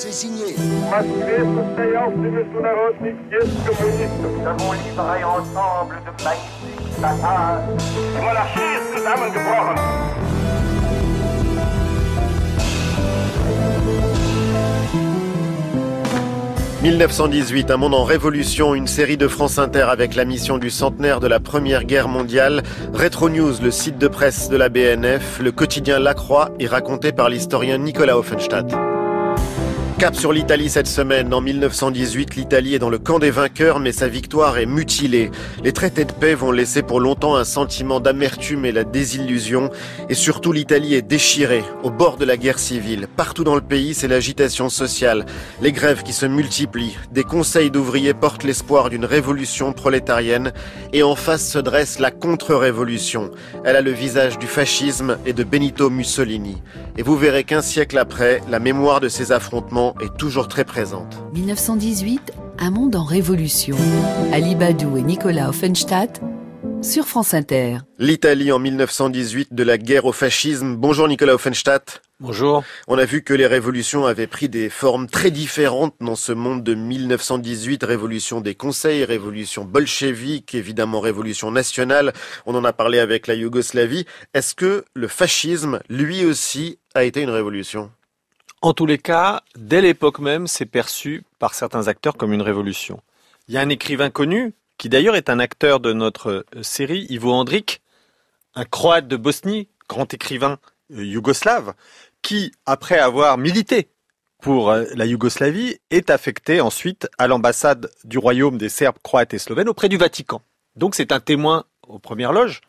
C'est signé. Nous avons livré ensemble de magnifiques batailles. Voilà, zusammengebrochen. 1918, un monde en révolution, une série de France Inter avec la mission du centenaire de la Première Guerre mondiale, Retro News, le site de presse de la BNF, le quotidien La Croix est raconté par l'historien Nicolas Offenstadt. Cap sur l'Italie cette semaine. En 1918, l'Italie est dans le camp des vainqueurs, mais sa victoire est mutilée. Les traités de paix vont laisser pour longtemps un sentiment d'amertume et la désillusion. Et surtout, l'Italie est déchirée, au bord de la guerre civile. Partout dans le pays, c'est l'agitation sociale, les grèves qui se multiplient. Des conseils d'ouvriers portent l'espoir d'une révolution prolétarienne. Et en face se dresse la contre-révolution. Elle a le visage du fascisme et de Benito Mussolini. Et vous verrez qu'un siècle après, la mémoire de ces affrontements est toujours très présente. 1918, un monde en révolution. Ali Badou et Nicolas Offenstadt sur France Inter. L'Italie en 1918 de la guerre au fascisme. Bonjour Nicolas Offenstadt. Bonjour. On a vu que les révolutions avaient pris des formes très différentes dans ce monde de 1918. Révolution des conseils, révolution bolchevique, évidemment révolution nationale. On en a parlé avec la Yougoslavie. Est-ce que le fascisme, lui aussi, a été une révolution? En tous les cas, dès l'époque même, c'est perçu par certains acteurs comme une révolution. Il y a un écrivain connu, qui d'ailleurs est un acteur de notre euh, série, Ivo Andrić, un croate de Bosnie, grand écrivain euh, yougoslave, qui, après avoir milité pour euh, la Yougoslavie, est affecté ensuite à l'ambassade du royaume des Serbes, Croates et Slovènes auprès du Vatican. Donc c'est un témoin aux premières loges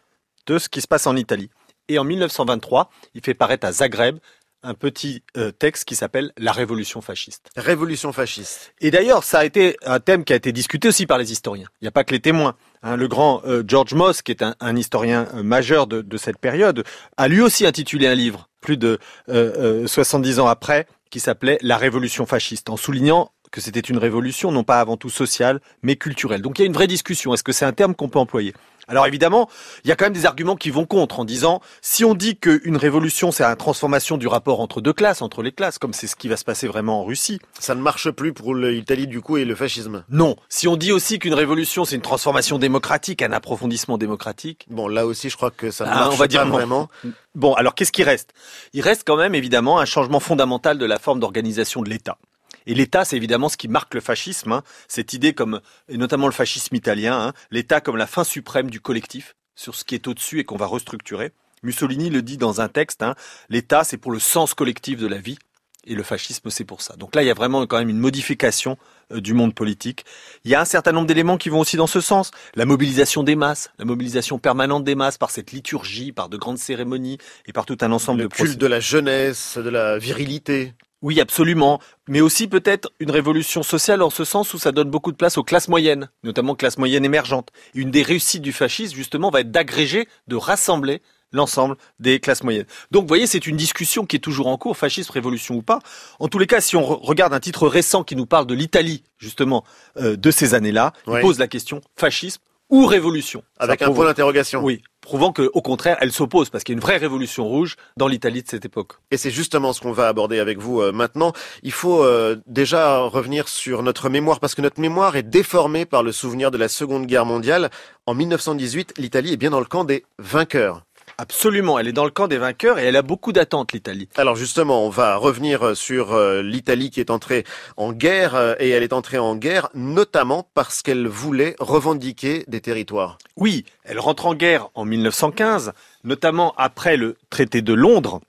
de ce qui se passe en Italie. Et en 1923, il fait paraître à Zagreb un petit euh, texte qui s'appelle La Révolution fasciste. Révolution fasciste. Et d'ailleurs, ça a été un thème qui a été discuté aussi par les historiens. Il n'y a pas que les témoins. Hein. le grand euh, George Moss, qui est un, historien euh, majeur de, de, cette période, a lui aussi intitulé un livre, plus de 70 ans après, qui s'appelait La Révolution fasciste, en soulignant que c'était une révolution non pas avant tout sociale, mais culturelle. Donc il y a une vraie discussion. Est-ce que c'est un terme qu'on peut employer? Alors évidemment, il y a quand même des arguments qui vont contre en disant si on dit qu'une révolution c'est la transformation du rapport entre deux classes, entre les classes, comme c'est ce qui va se passer vraiment en Russie. Ça ne marche plus pour l'Italie du coup et le fascisme. Non. Si on dit aussi qu'une révolution c'est une transformation démocratique, un approfondissement démocratique. Bon là aussi je crois que ça ne ah, marche on va dire vraiment. Bon alors qu'est-ce qui reste? Il reste quand même évidemment un changement fondamental de la forme d'organisation de l'État. Et l'État, c'est évidemment ce qui marque le fascisme, hein. cette idée comme, et notamment le fascisme italien, hein. l'État comme la fin suprême du collectif, sur ce qui est au-dessus et qu'on va restructurer. Mussolini le dit dans un texte, hein, l'État c'est pour le sens collectif de la vie, et le fascisme c'est pour ça. Donc là, il y a vraiment quand même une modification euh, du monde politique. Il y a un certain nombre d'éléments qui vont aussi dans ce sens. La mobilisation des masses, la mobilisation permanente des masses par cette liturgie, par de grandes cérémonies et par tout un ensemble de culte de la jeunesse, de la virilité. Oui, absolument. Mais aussi peut-être une révolution sociale en ce sens où ça donne beaucoup de place aux classes moyennes, notamment classes moyennes émergentes. Une des réussites du fascisme, justement, va être d'agréger, de rassembler l'ensemble des classes moyennes. Donc, vous voyez, c'est une discussion qui est toujours en cours, fascisme, révolution ou pas. En tous les cas, si on regarde un titre récent qui nous parle de l'Italie, justement, euh, de ces années-là, il pose la question fascisme ou révolution? Avec un point d'interrogation. Oui, prouvant qu'au contraire, elle s'oppose, parce qu'il y a une vraie révolution rouge dans l'Italie de cette époque. Et c'est justement ce qu'on va aborder avec vous euh, maintenant. Il faut euh, déjà revenir sur notre mémoire, parce que notre mémoire est déformée par le souvenir de la Seconde Guerre mondiale. En 1918, l'Italie est bien dans le camp des vainqueurs. Absolument, elle est dans le camp des vainqueurs et elle a beaucoup d'attentes, l'Italie. Alors justement, on va revenir euh, sur euh, l'Italie qui est entrée en guerre euh, et elle est entrée en guerre notamment parce qu'elle voulait revendiquer des territoires. Oui, elle rentre en guerre en 1915, notamment après le traité de Londres,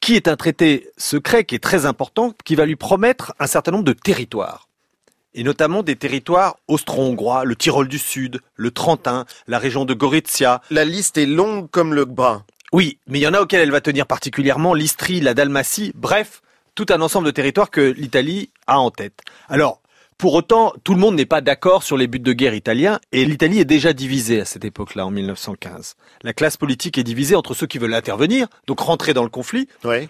qui est un traité secret qui est très important, qui va lui promettre un certain nombre de territoires et notamment des territoires austro-hongrois, le Tyrol du Sud, le Trentin, la région de Gorizia. La liste est longue comme le bras. Oui, mais il y en a auxquels elle va tenir particulièrement, l'Istrie, la Dalmatie, bref, tout un ensemble de territoires que l'Italie a en tête. Alors, pour autant, tout le monde n'est pas d'accord sur les buts de guerre italiens et l'Italie est déjà divisée à cette époque-là, en 1915. La classe politique est divisée entre ceux qui veulent intervenir, donc rentrer dans le conflit,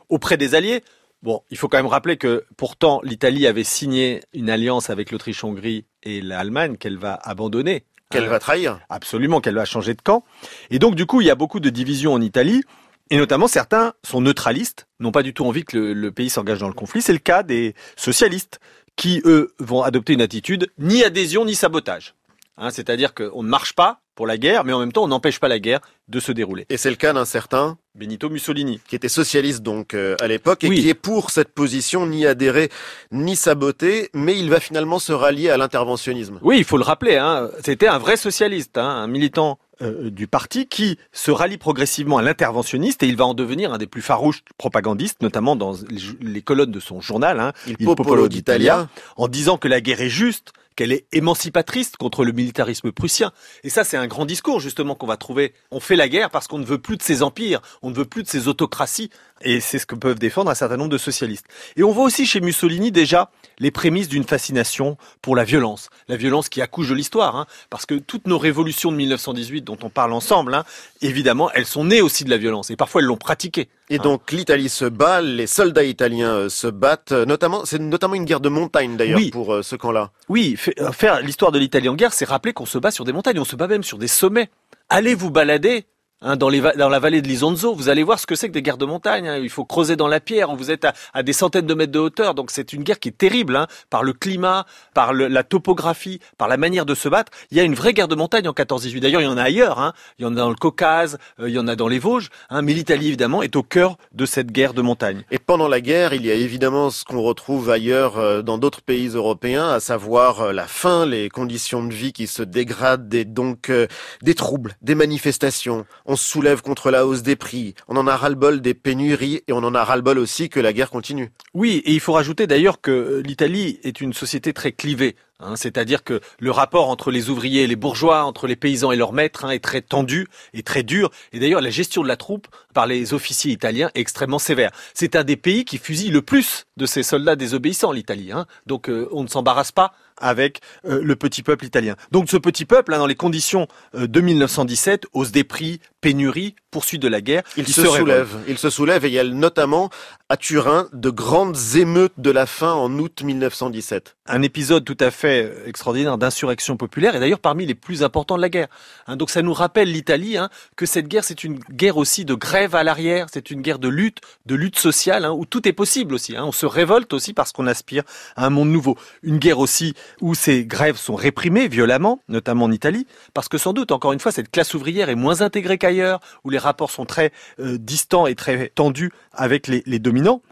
auprès des Alliés, Bon, il faut quand même rappeler que pourtant l'Italie avait signé une alliance avec l'Autriche-Hongrie et l'Allemagne qu'elle va abandonner. Qu'elle va trahir. Absolument, qu'elle va changer de camp. Et donc du coup, il y a beaucoup de divisions en Italie. Et notamment, certains sont neutralistes, n'ont pas du tout envie que le, le pays s'engage dans le conflit. C'est le cas des socialistes, qui, eux, vont adopter une attitude ni adhésion ni sabotage. Hein, C'est-à-dire qu'on ne marche pas pour la guerre, mais en même temps, on n'empêche pas la guerre de se dérouler. Et c'est le cas d'un certain Benito Mussolini. qui était socialiste donc euh, à l'époque et Oui. qui est pour cette position ni adhérer ni saboter, mais il va finalement se rallier à l'interventionnisme. Oui, il faut le rappeler, hein, c'était un vrai socialiste, hein, un militant euh, du parti qui se rallie progressivement à l'interventionniste et il va en devenir un des plus farouches propagandistes, notamment dans les, les colonnes de son journal, hein, Il Il popolo d'Italia. en disant que la guerre est juste, qu'elle est émancipatrice contre le militarisme prussien. Et ça, c'est un grand discours justement qu'on va trouver. On fait la guerre parce qu'on ne veut plus de ces empires, on ne veut plus de ces autocraties. Et c'est ce que peuvent défendre un certain nombre de socialistes. Et on voit aussi chez Mussolini déjà les prémices d'une fascination pour la violence. La violence qui accouche de l'histoire. hein. parce que toutes nos révolutions de 1918 dont on parle ensemble, hein, évidemment, elles sont nées aussi de la violence. Et parfois, elles l'ont pratiquée. Et Hein. donc l'Italie se bat, les soldats italiens euh, se battent, euh, notamment c'est notamment une guerre de montagne d'ailleurs Oui. pour euh, ce camp-là. Oui, fa- faire l'histoire de l'Italie en guerre, c'est rappeler qu'on se bat sur des montagnes, on se bat même sur des sommets. Allez vous balader hein, dans, les dans la vallée de l'Isonzo, vous allez voir ce que c'est que des guerres de montagne. hein. Il faut creuser dans la pierre, vous êtes à, à des centaines de mètres de hauteur, donc c'est une guerre qui est terrible hein, par le climat, par le- la topographie, par la manière de se battre. Il y a une vraie guerre de montagne en 14-18. D'ailleurs, il y en a ailleurs, hein. il y en a dans le Caucase, euh, il y en a dans les Vosges, hein. mais l'Italie évidemment est au cœur de cette guerre de montagne. Et pendant la guerre, il y a évidemment ce qu'on retrouve ailleurs euh, dans d'autres pays européens, à savoir euh, la faim, les conditions de vie qui se dégradent, et donc euh, des troubles, des manifestations. On se soulève contre la hausse des prix. On en a ras-le-bol des pénuries et on en a ras-le-bol aussi que la guerre continue. Oui, et il faut rajouter d'ailleurs que l'Italie est une société très clivée. Hein. C'est-à-dire que le rapport entre les ouvriers et les bourgeois, entre les paysans et leurs maîtres, hein, est très tendu et très dur. Et d'ailleurs, la gestion de la troupe par les officiers italiens est extrêmement sévère. C'est un des pays qui fusille le plus de ses soldats désobéissants, l'Italie. hein. Donc, euh, on ne s'embarrasse pas avec euh, le petit peuple italien. Donc, ce petit peuple, hein, dans les conditions euh, de 1917, hausse des prix, pénurie, poursuite de la guerre, Il, se, révolte. soulève. Il se soulève et il y a notamment à Turin de grandes émeutes de la faim en août 1917. un épisode tout à fait euh, extraordinaire d'insurrection populaire et d'ailleurs parmi les plus importants de la guerre. Hein, donc ça nous rappelle l'Italie hein, que cette guerre c'est une guerre aussi de grève à l'arrière, c'est une guerre de lutte, de lutte sociale hein, où tout est possible aussi. On se révolte aussi parce qu'on aspire à un monde nouveau. Une guerre aussi où ces grèves sont réprimées violemment, notamment en Italie, parce que sans doute encore une fois cette classe ouvrière est moins intégrée qu'ailleurs, où les rapports sont très euh, distants et très tendus avec les dominants.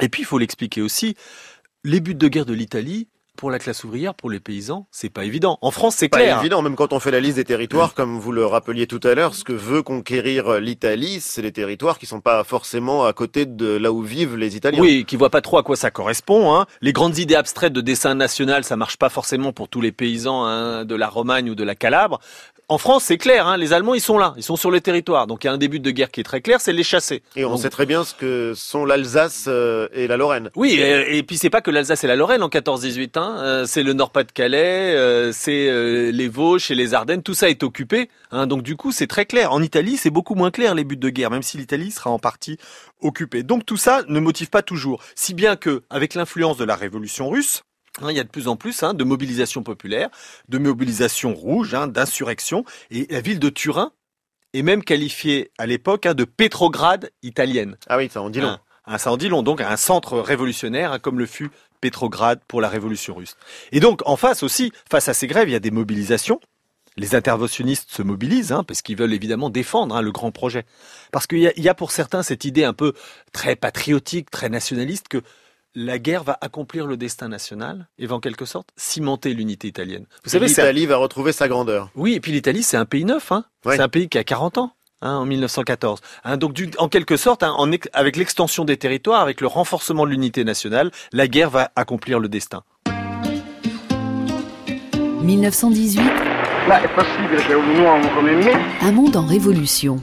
Et puis il faut l'expliquer aussi, les buts de guerre de l'Italie, pour la classe ouvrière, pour les paysans, c'est pas évident. En France, c'est Pas clair. évident, même quand on fait la liste des territoires, comme vous le rappeliez tout à l'heure, ce que veut conquérir l'Italie, c'est des territoires qui sont pas forcément à côté de là où vivent les Italiens. Oui, qui voit pas trop à quoi ça correspond. Hein. Les grandes idées abstraites de dessin national, ça marche pas forcément pour tous les paysans hein, de la Romagne ou de la Calabre. En France, c'est clair. Hein, les Allemands, ils sont là, ils sont sur le territoire. Donc il y a un début de guerre qui est très clair, c'est les chasser. Et on Donc, sait très bien ce que sont l'Alsace euh, et la Lorraine. Oui, et, et puis c'est pas que l'Alsace et la Lorraine en 14-18, hein. Euh, c'est le Nord-Pas-de-Calais, euh, c'est les Vosges et les Ardennes, tout ça est occupé. Hein. Donc du coup, c'est très clair. En Italie, c'est beaucoup moins clair les buts de guerre, même si l'Italie sera en partie occupée. Donc tout ça ne motive pas toujours, si bien que avec l'influence de la Révolution russe. Hein, il y a de plus en plus hein, de mobilisation populaire, de mobilisation rouge, hein, d'insurrection, et la ville de Turin est même qualifiée à l'époque hein, de Pétrograd italienne. Ah oui, ça en dit long. Ça en dit long, donc un centre révolutionnaire, comme le fut Pétrograd pour la révolution russe. Et donc, en face aussi, face à ces grèves, il y a des mobilisations. Les interventionnistes se mobilisent, hein, parce qu'ils veulent évidemment défendre hein, le grand projet. Parce qu'il y a pour certains cette idée un peu très patriotique, très nationaliste, que la guerre va accomplir le destin national et va en quelque sorte cimenter l'unité italienne. Vous savez, un- L'Italie va retrouver sa grandeur. oui, et puis l'Italie, c'est un pays neuf. Hein. Ouais. C'est un pays qui a 40 ans. Hein, en 1914. Hein, donc, du- en quelque sorte, hein, en avec l'extension des territoires, avec le renforcement de l'unité nationale, la guerre va accomplir le destin. 1918, Ma è possibile che un uomo come me un monde en révolution.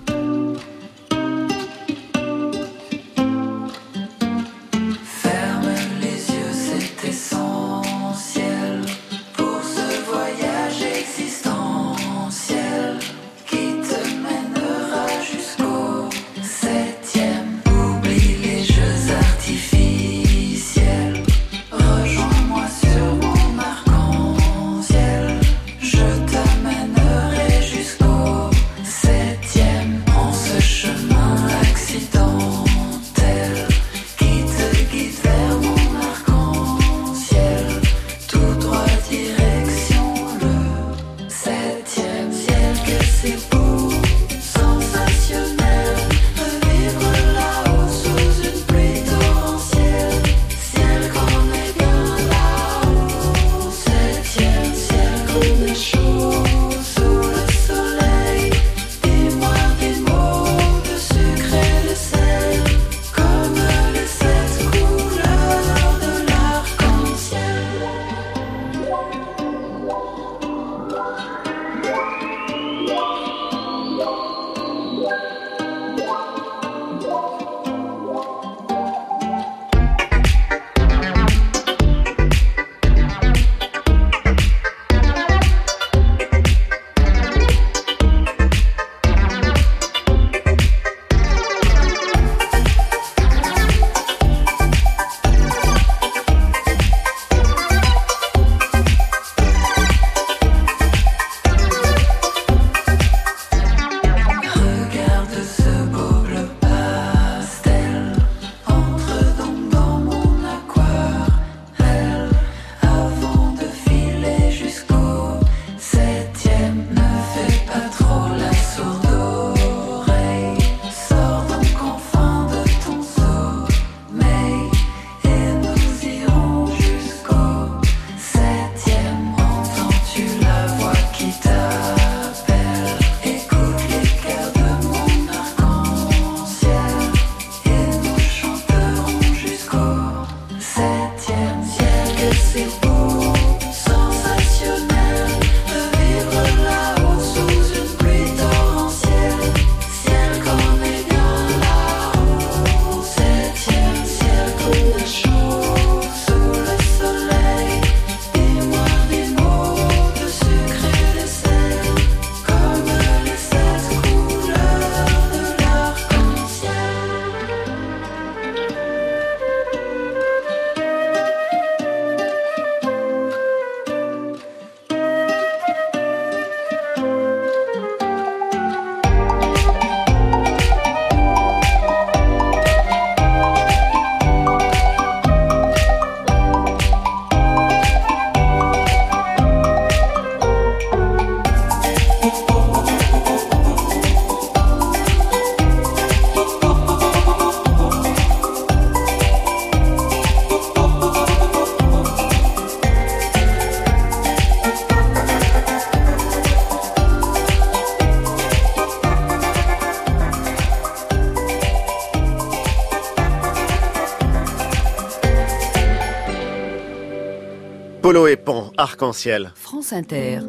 Arc-en-ciel. France Inter.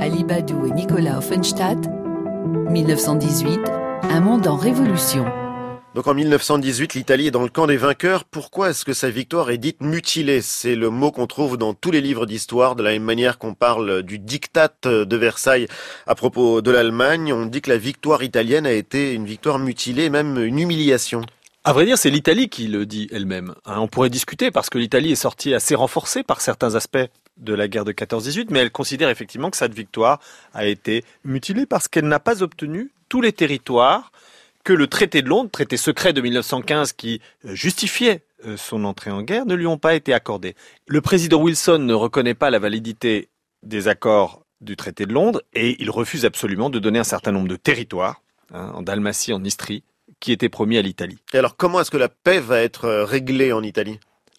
Ali Badou et Nicolas Offenstadt. 1918. Un monde en révolution. Donc en 1918, l'Italie est dans le camp des vainqueurs. Pourquoi est-ce que sa victoire est dite mutilée? C'est le mot qu'on trouve dans tous les livres d'histoire, de la même manière qu'on parle du diktat de Versailles à propos de l'Allemagne. On dit que la victoire italienne a été une victoire mutilée, même une humiliation. À vrai dire, c'est l'Italie qui le dit elle-même. Hein, on pourrait discuter parce que l'Italie est sortie assez renforcée par certains aspects de la guerre de 14-18, mais elle considère effectivement que cette victoire a été mutilée parce qu'elle n'a pas obtenu tous les territoires que le traité de Londres, traité secret de 1915 qui euh, justifiait euh, son entrée en guerre, ne lui ont pas été accordés. Le président Wilson ne reconnaît pas la validité des accords du traité de Londres et il refuse absolument de donner un certain nombre de territoires, hein, en Dalmatie, en Istrie, qui étaient promis à l'Italie. Et alors comment est-ce que la paix va être euh, réglée en Italie?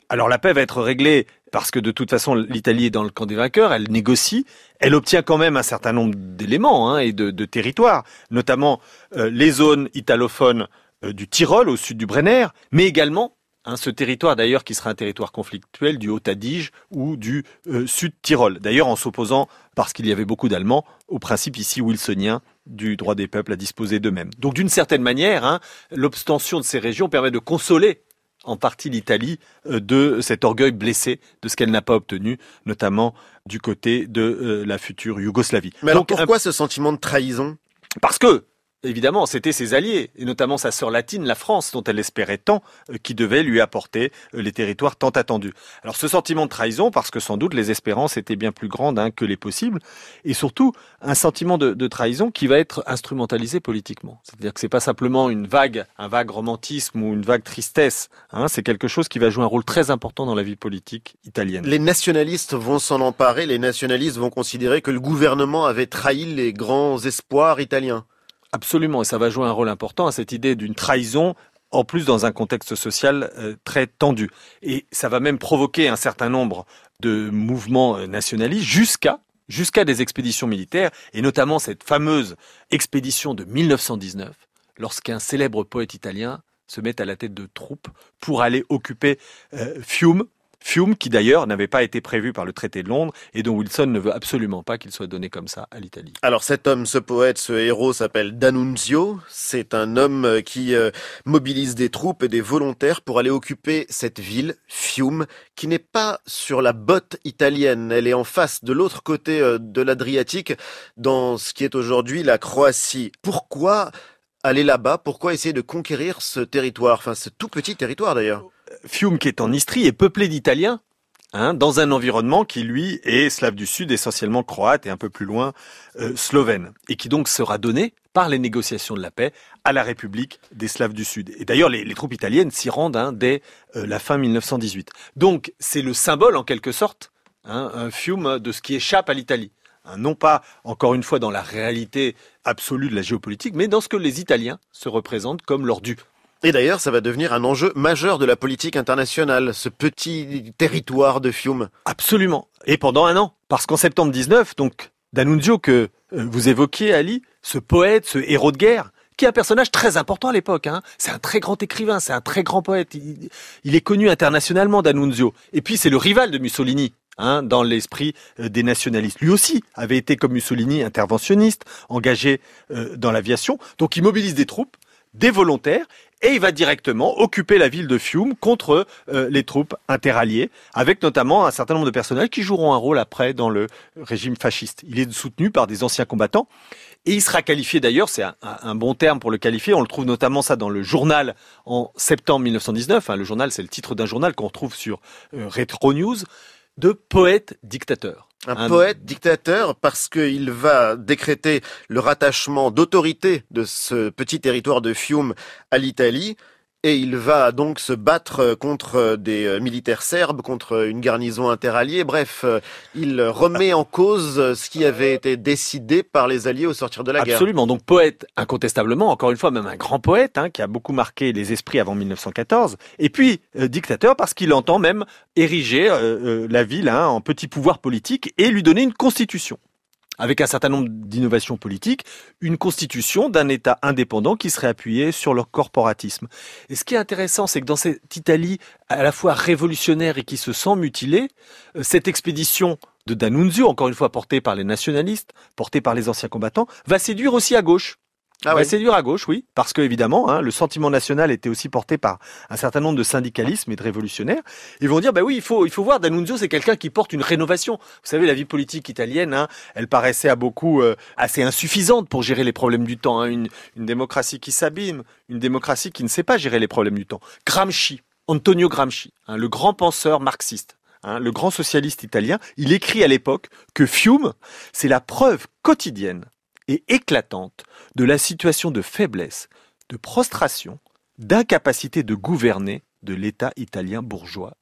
Alors la paix va être réglée parce que de toute façon l'Italie est dans le camp des vainqueurs, elle négocie, elle obtient quand même un certain nombre d'éléments hein, et de, territoires, notamment euh, les zones italophones euh, du Tyrol au sud du Brenner, mais également hein, ce territoire d'ailleurs qui sera un territoire conflictuel du Haut-Adige ou du euh, sud Tyrol, d'ailleurs en s'opposant, parce qu'il y avait beaucoup d'Allemands, au principe ici wilsonien du droit des peuples à disposer d'eux-mêmes. Donc d'une certaine manière, hein, l'obstention de ces régions permet de consoler en partie l'Italie euh, de cet orgueil blessé de ce qu'elle n'a pas obtenu, notamment du côté de euh, la future Yougoslavie. Mais alors pourquoi ce sentiment de trahison? Parce que Évidemment, c'était ses alliés, et notamment sa sœur latine, la France, dont elle espérait tant, euh, qui devait lui apporter euh, les territoires tant attendus. Alors ce sentiment de trahison, parce que sans doute les espérances étaient bien plus grandes hein, que les possibles, et surtout un sentiment de, trahison qui va être instrumentalisé politiquement. C'est-à-dire que c'est pas simplement une vague, un vague romantisme ou une vague tristesse. Hein, c'est quelque chose qui va jouer un rôle très important dans la vie politique italienne. Les nationalistes vont s'en emparer. Les nationalistes vont considérer que le gouvernement avait trahi les grands espoirs italiens. Absolument, et ça va jouer un rôle important à cette idée d'une trahison en plus dans un contexte social euh, très tendu. Et ça va même provoquer un certain nombre de mouvements euh, nationalistes jusqu'à des expéditions militaires, et notamment cette fameuse expédition de 1919, lorsqu'un célèbre poète italien se met à la tête de troupes pour aller occuper euh, Fiume, Fiume, qui d'ailleurs n'avait pas été prévu par le traité de Londres et dont Wilson ne veut absolument pas qu'il soit donné comme ça à l'Italie. Alors cet homme, ce poète, ce héros s'appelle D'Annunzio. C'est un homme euh, qui euh, mobilise des troupes et des volontaires pour aller occuper cette ville, Fiume, qui n'est pas sur la botte italienne. Elle est en face, de l'autre côté euh, de l'Adriatique, dans ce qui est aujourd'hui la Croatie. Pourquoi aller là-bas? Pourquoi essayer de conquérir ce territoire? Enfin, ce tout petit territoire d'ailleurs. Fiume, qui est en Istrie, est peuplé d'Italiens, hein, dans un environnement qui, lui, est slave du Sud, essentiellement croate et un peu plus loin euh, slovène, et qui donc sera donné par les négociations de la paix à la République des Slaves du Sud. Et d'ailleurs, les, troupes italiennes s'y rendent hein, dès euh, la fin 1918. Donc, c'est le symbole, en quelque sorte, hein, un Fiume de ce qui échappe à l'Italie. Non pas, encore une fois, dans la réalité absolue de la géopolitique, mais dans ce que les Italiens se représentent comme leur dû. Et d'ailleurs, ça va devenir un enjeu majeur de la politique internationale, ce petit territoire de Fiume. Absolument. Et pendant un an. Parce qu'en septembre 19, donc, D'Annunzio, que euh, vous évoquiez, Ali, ce poète, ce héros de guerre, qui est un personnage très important à l'époque. Hein. C'est un très grand écrivain, c'est un très grand poète. Il, est connu internationalement, D'Annunzio. Et puis, c'est le rival de Mussolini. Hein, dans l'esprit euh, des nationalistes. Lui aussi avait été, comme Mussolini, interventionniste, engagé euh, dans l'aviation. Donc il mobilise des troupes, des volontaires, et il va directement occuper la ville de Fiume contre euh, les troupes interalliées, avec notamment un certain nombre de personnages qui joueront un rôle après dans le régime fasciste. Il est soutenu par des anciens combattants. Et il sera qualifié d'ailleurs, c'est un, bon terme pour le qualifier, on le trouve notamment ça dans le journal en septembre 1919. Hein, le journal, c'est le titre d'un journal qu'on retrouve sur euh, Retro News, de poète dictateur. Un, un, poète dictateur parce qu'il va décréter le rattachement d'autorité de ce petit territoire de Fiume à l'Italie. Et il va donc se battre contre des militaires serbes, contre une garnison interalliée. Bref, il remet en cause ce qui avait été décidé par les Alliés au sortir de la guerre. Absolument. Donc poète, incontestablement, encore une fois, même un grand poète hein, qui a beaucoup marqué les esprits avant 1914. Et puis euh, dictateur parce qu'il entend même ériger euh, euh, la ville hein, en petit pouvoir politique et lui donner une constitution. Avec un certain nombre d'innovations politiques, une constitution d'un État indépendant qui serait appuyé sur leur corporatisme. Et ce qui est intéressant, c'est que dans cette Italie à la fois révolutionnaire et qui se sent mutilée, euh, cette expédition de D'Annunzio, encore une fois portée par les nationalistes, portée par les anciens combattants, va séduire aussi à gauche. Ah ouais. séduire à gauche, oui, parce que évidemment, hein, le sentiment national était aussi porté par un certain nombre de syndicalismes et de révolutionnaires. Ils vont dire, bah oui, il faut, il faut voir, D'Annunzio, c'est quelqu'un qui porte une rénovation. Vous savez, la vie politique italienne, hein, elle paraissait à beaucoup euh, assez insuffisante pour gérer les problèmes du temps. hein. Une, démocratie qui s'abîme, une démocratie qui ne sait pas gérer les problèmes du temps. Gramsci, Antonio Gramsci, le grand penseur marxiste. le grand socialiste italien, il écrit à l'époque que Fiume, c'est la preuve quotidienne et éclatante de la situation de faiblesse, de prostration, d'incapacité de gouverner de l'État italien bourgeois.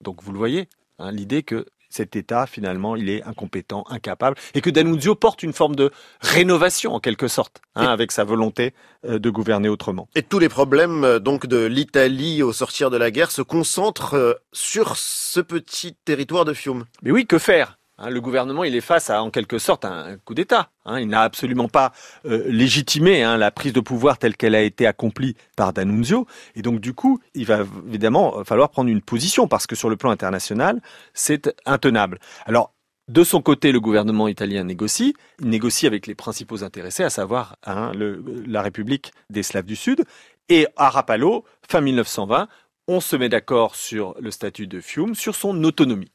Donc vous le voyez, hein, l'idée que cet État, finalement, il est incompétent, incapable, et que D'Annunzio porte une forme de rénovation, en quelque sorte, hein, avec sa volonté euh, de gouverner autrement. Et tous les problèmes euh, donc de l'Italie au sortir de la guerre se concentrent euh, sur ce petit territoire de Fiume. Mais oui, que faire? Le gouvernement, est face à, quelque sorte, un coup d'État. hein. il n'a absolument pas euh, légitimé hein, la prise de pouvoir telle qu'elle a été accomplie par D'Annunzio. Et donc, du coup, il va évidemment falloir prendre une position parce que sur le plan international, c'est intenable. Alors, de son côté, le gouvernement italien négocie. Il négocie avec les principaux intéressés, à savoir hein, la République des Slaves du Sud. Et à Rapallo, fin 1920, on se met d'accord sur le statut de Fiume, sur son autonomie.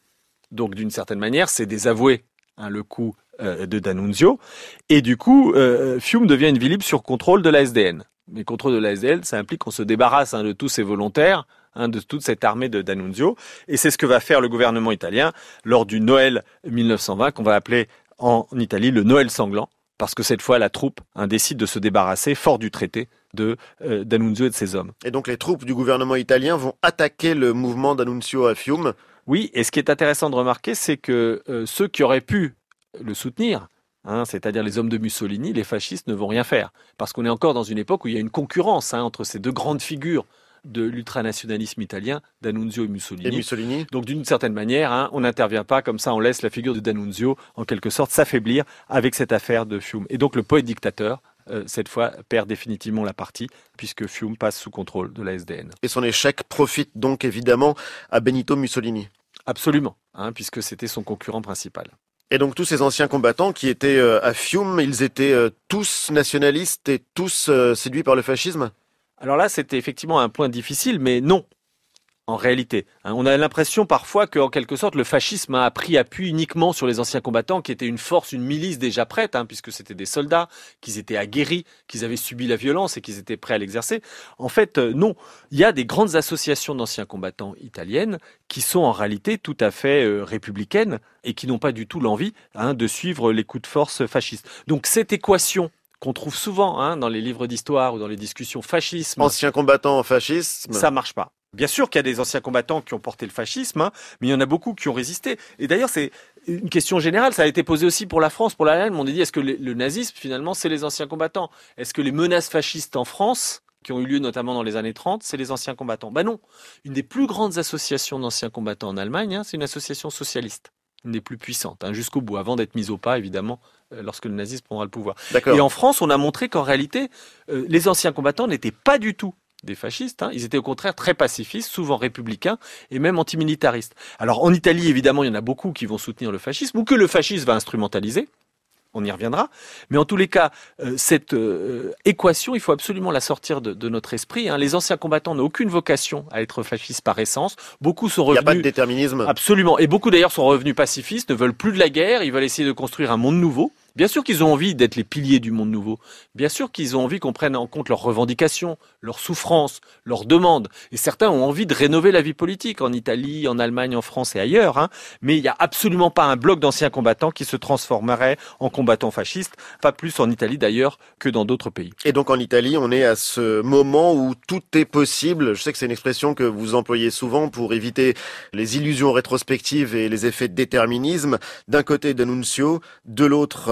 Donc, d'une certaine manière, c'est désavouer hein, le coup euh, de D'Annunzio. Et du coup, euh, Fiume devient une ville sur contrôle de la SDN. Mais contrôle de la SDN, ça implique qu'on se débarrasse hein, de tous ces volontaires, hein, de toute cette armée de D'Annunzio. Et c'est ce que va faire le gouvernement italien lors du Noël 1920, qu'on va appeler en Italie le Noël sanglant. Parce que cette fois, la troupe décide de se débarrasser, fort du traité, de euh, D'Annunzio et de ses hommes. Et donc les troupes du gouvernement italien vont attaquer le mouvement d'Annunzio à Fiume. Oui, et ce qui est intéressant de remarquer, c'est que euh, ceux qui auraient pu le soutenir, hein, c'est-à-dire les hommes de Mussolini, les fascistes ne vont rien faire. Parce qu'on est encore dans une époque où il y a une concurrence hein, entre ces deux grandes figures de l'ultranationalisme italien, D'Annunzio et Mussolini. Et Mussolini Donc d'une certaine manière, hein, on n'intervient pas comme ça, on laisse la figure de D'Annunzio en quelque sorte s'affaiblir avec cette affaire de Fiume. Et donc le poète dictateur, euh, cette fois, perd définitivement la partie puisque Fiume passe sous contrôle de la SDN. et son échec profite donc évidemment à Benito Mussolini. Absolument, hein, puisque c'était son concurrent principal. Et donc tous ces anciens combattants qui étaient euh, à Fiume, ils étaient euh, tous nationalistes et tous euh, séduits par le fascisme? Alors là, c'était effectivement un point difficile, mais non. En réalité, Hein, on a l'impression parfois qu'en quelque sorte le fascisme a pris appui uniquement sur les anciens combattants, qui étaient une force, une milice déjà prête, hein, puisque c'était des soldats, qu'ils étaient aguerris, qu'ils avaient subi la violence et qu'ils étaient prêts à l'exercer. En fait, euh, non. Il y a des grandes associations d'anciens combattants italiennes qui sont en réalité tout à fait euh, républicaines et qui n'ont pas du tout l'envie hein, de suivre les coups de force fascistes. Donc cette équation qu'on trouve souvent hein, dans les livres d'histoire ou dans les discussions fascisme, Anciens combattants fascisme ça marche pas. Bien sûr qu'il y a des anciens combattants qui ont porté le fascisme, hein, mais il y en a beaucoup qui ont résisté. Et d'ailleurs, c'est une question générale. Ça a été posé aussi pour la France, pour l'Allemagne. On a dit est-ce que le, nazisme, finalement, c'est les anciens combattants? Est-ce que les menaces fascistes en France, qui ont eu lieu notamment dans les années 30, c'est les anciens combattants? Ben non. Une des plus grandes associations d'anciens combattants en Allemagne, hein, c'est une association socialiste. Une des plus puissantes, hein, jusqu'au bout, avant d'être mise au pas, évidemment, euh, lorsque le nazisme prendra le pouvoir. Et en France, on a montré qu'en réalité, euh, les anciens combattants n'étaient pas du tout des fascistes. hein. Ils étaient au contraire très pacifistes, souvent républicains et même antimilitaristes. Alors en Italie, évidemment, il y en a beaucoup qui vont soutenir le fascisme ou que le fascisme va instrumentaliser. On y reviendra. Mais en tous les cas, euh, cette euh, équation, il faut absolument la sortir de, de notre esprit. hein. Les anciens combattants n'ont aucune vocation à être fascistes par essence. Beaucoup sont Il n'y a pas de revenus déterminisme. Absolument. Et beaucoup d'ailleurs sont revenus pacifistes, ne veulent plus de la guerre, ils veulent essayer de construire un monde nouveau. Bien sûr qu'ils ont envie d'être les piliers du monde nouveau. Bien sûr qu'ils ont envie qu'on prenne en compte leurs revendications, leurs souffrances, leurs demandes. Et certains ont envie de rénover la vie politique en Italie, en Allemagne, en France et ailleurs. hein. Mais il n'y a absolument pas un bloc d'anciens combattants qui se transformerait en combattants fascistes. Pas plus en Italie d'ailleurs que dans d'autres pays. Et donc en Italie, on est à ce moment où tout est possible. Je sais que c'est une expression que vous employez souvent pour éviter les illusions rétrospectives et les effets de déterminisme. D'un côté D'Annunzio, de l'autre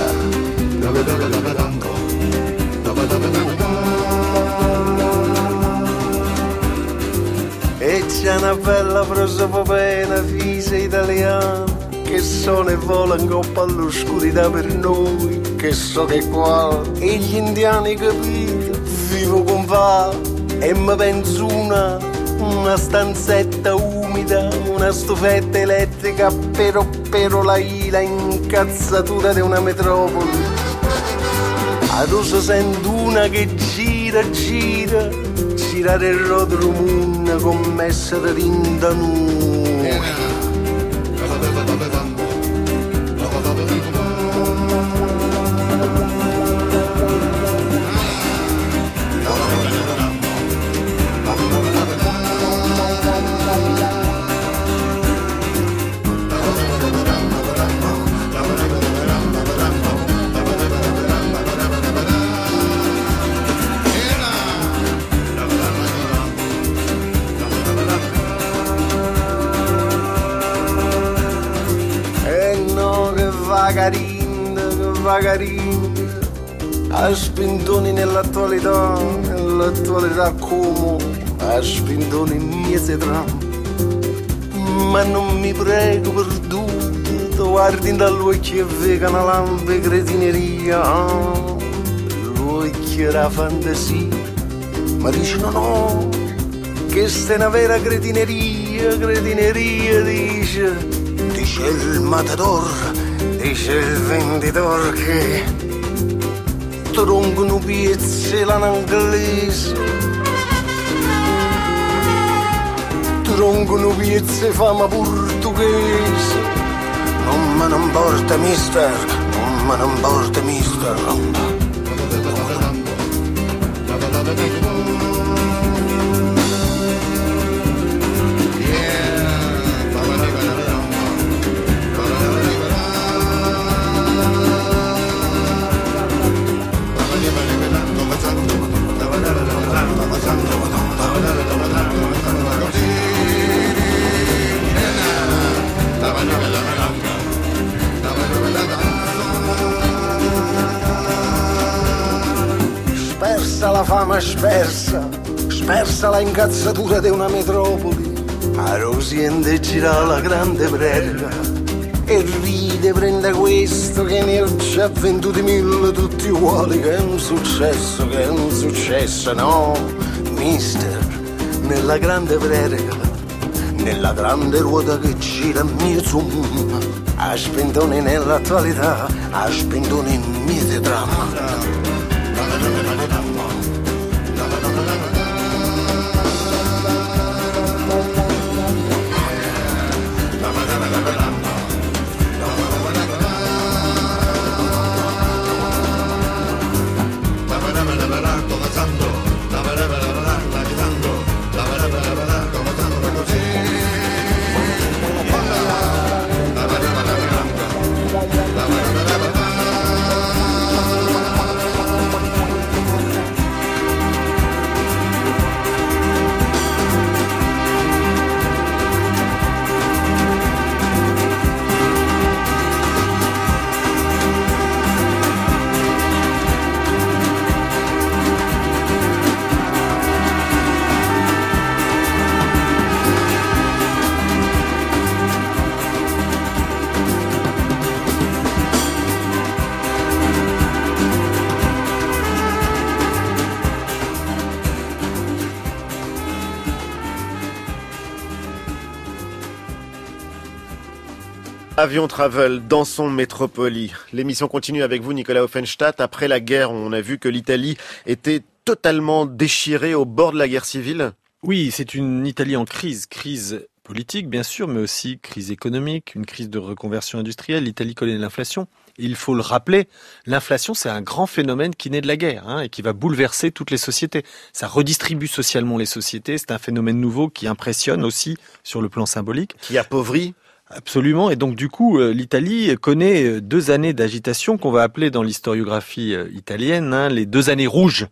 E c'è una bella prosopopea, fisa italiana, che sono e vola in coppa all'oscurità per noi, che so che qua, e gli indiani capito, vivo con va, e mi penso una, una stanzetta umida, una stufetta elettrica, però, però la ila incazzatura di una metropoli. Adesso sento una che gira, gira, girare il moon commessa da rinda nu. Spintoni nell'attualità, nell'attualità come a spintoni miese tram. Ma non mi prego perduto, tu guardi dall'occhio e vega una lampe cretineria, ah, l'occhio la fantasia, ma dici no no, che è una vera cretineria, cretineria dice, dice il matador, dice il venditore che troncono piezze l'anglese, troncono piezze fama portoghese, non me ne importa mister, non me ne importa mister. La fama spersa, spersa la incazzatura di una metropoli, a Rosiende gira la grande prega e ride, prende questo che ne già venduti mille tutti uguali, che è un successo, che è un successo, no, mister, nella grande prega, nella grande ruota che gira mio zoom, a spintoni nell'attualità, a spintoni in mio dramma. Avion Travel, dans son métropoli. L'émission continue avec vous, Nicolas Offenstadt. Après la guerre, on a vu que l'Italie était totalement déchirée au bord de la guerre civile. Oui, c'est une Italie en crise, crise politique, bien sûr, mais aussi crise économique, une crise de reconversion industrielle. L'Italie connaît l'inflation. Il faut le rappeler, l'inflation, c'est un grand phénomène qui naît de la guerre hein, et qui va bouleverser toutes les sociétés. Ça redistribue socialement les sociétés. C'est un phénomène nouveau qui impressionne aussi sur le plan symbolique. Qui appauvrit Absolument. Et donc, du coup, euh, l'Italie connaît euh, deux années d'agitation qu'on va appeler dans l'historiographie euh, italienne hein, les deux années rouges.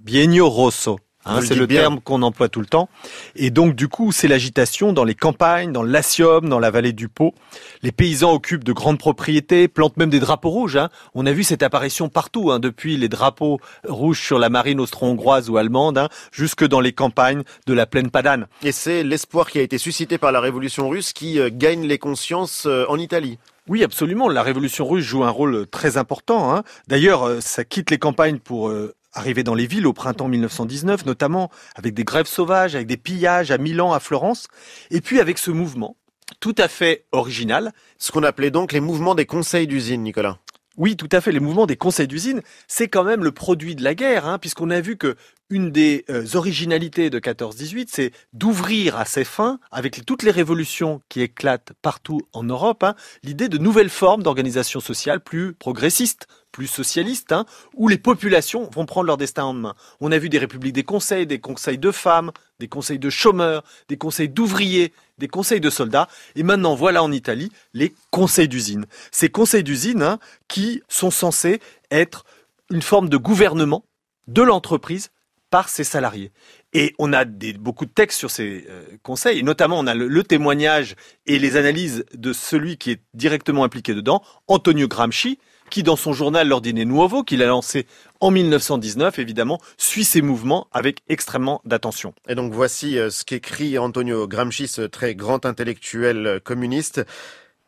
Biennio rosso. Hein, c'est le bien. terme qu'on emploie tout le temps. Et donc, du coup, c'est l'agitation dans les campagnes, dans le Latium, dans la vallée du Pô. Les paysans occupent de grandes propriétés, plantent même des drapeaux rouges. hein. On a vu cette apparition partout, hein, depuis les drapeaux rouges sur la marine austro-hongroise ou allemande, jusque dans les campagnes de la plaine padane. Et c'est l'espoir qui a été suscité par la révolution russe qui euh, gagne les consciences euh, en Italie. Oui, absolument. La révolution russe joue un rôle très important. hein. D'ailleurs, euh, ça quitte les campagnes pour euh, arriver dans les villes au printemps 1919, notamment avec des grèves sauvages, avec des pillages à Milan, à Florence, et puis avec ce mouvement tout à fait original. Ce qu'on appelait donc les mouvements des conseils d'usine, Nicolas. Oui, tout à fait. Les mouvements des conseils d'usine, c'est quand même le produit de la guerre, hein, puisqu'on a vu que une des euh, originalités de 14-18, c'est d'ouvrir à ses fins, avec toutes les révolutions qui éclatent partout en Europe, hein, l'idée de nouvelles formes d'organisation sociale plus progressistes, plus socialistes, hein, où les populations vont prendre leur destin en main. On a vu des républiques des conseils, des conseils de femmes, des conseils de chômeurs, des conseils d'ouvriers, des conseils de soldats, et maintenant voilà en Italie les conseils d'usine. Ces conseils d'usine hein, qui sont censés être une forme de gouvernement de l'entreprise par ses salariés. Et on a beaucoup de textes sur ces euh, conseils, et notamment on a le témoignage et les analyses de celui qui est directement impliqué dedans, Antonio Gramsci, qui dans son journal L'Ordine Nuovo, qu'il a lancé en 1919, évidemment, suit ces mouvements avec extrêmement d'attention. Et donc voici euh, ce qu'écrit Antonio Gramsci, ce très grand intellectuel euh, communiste.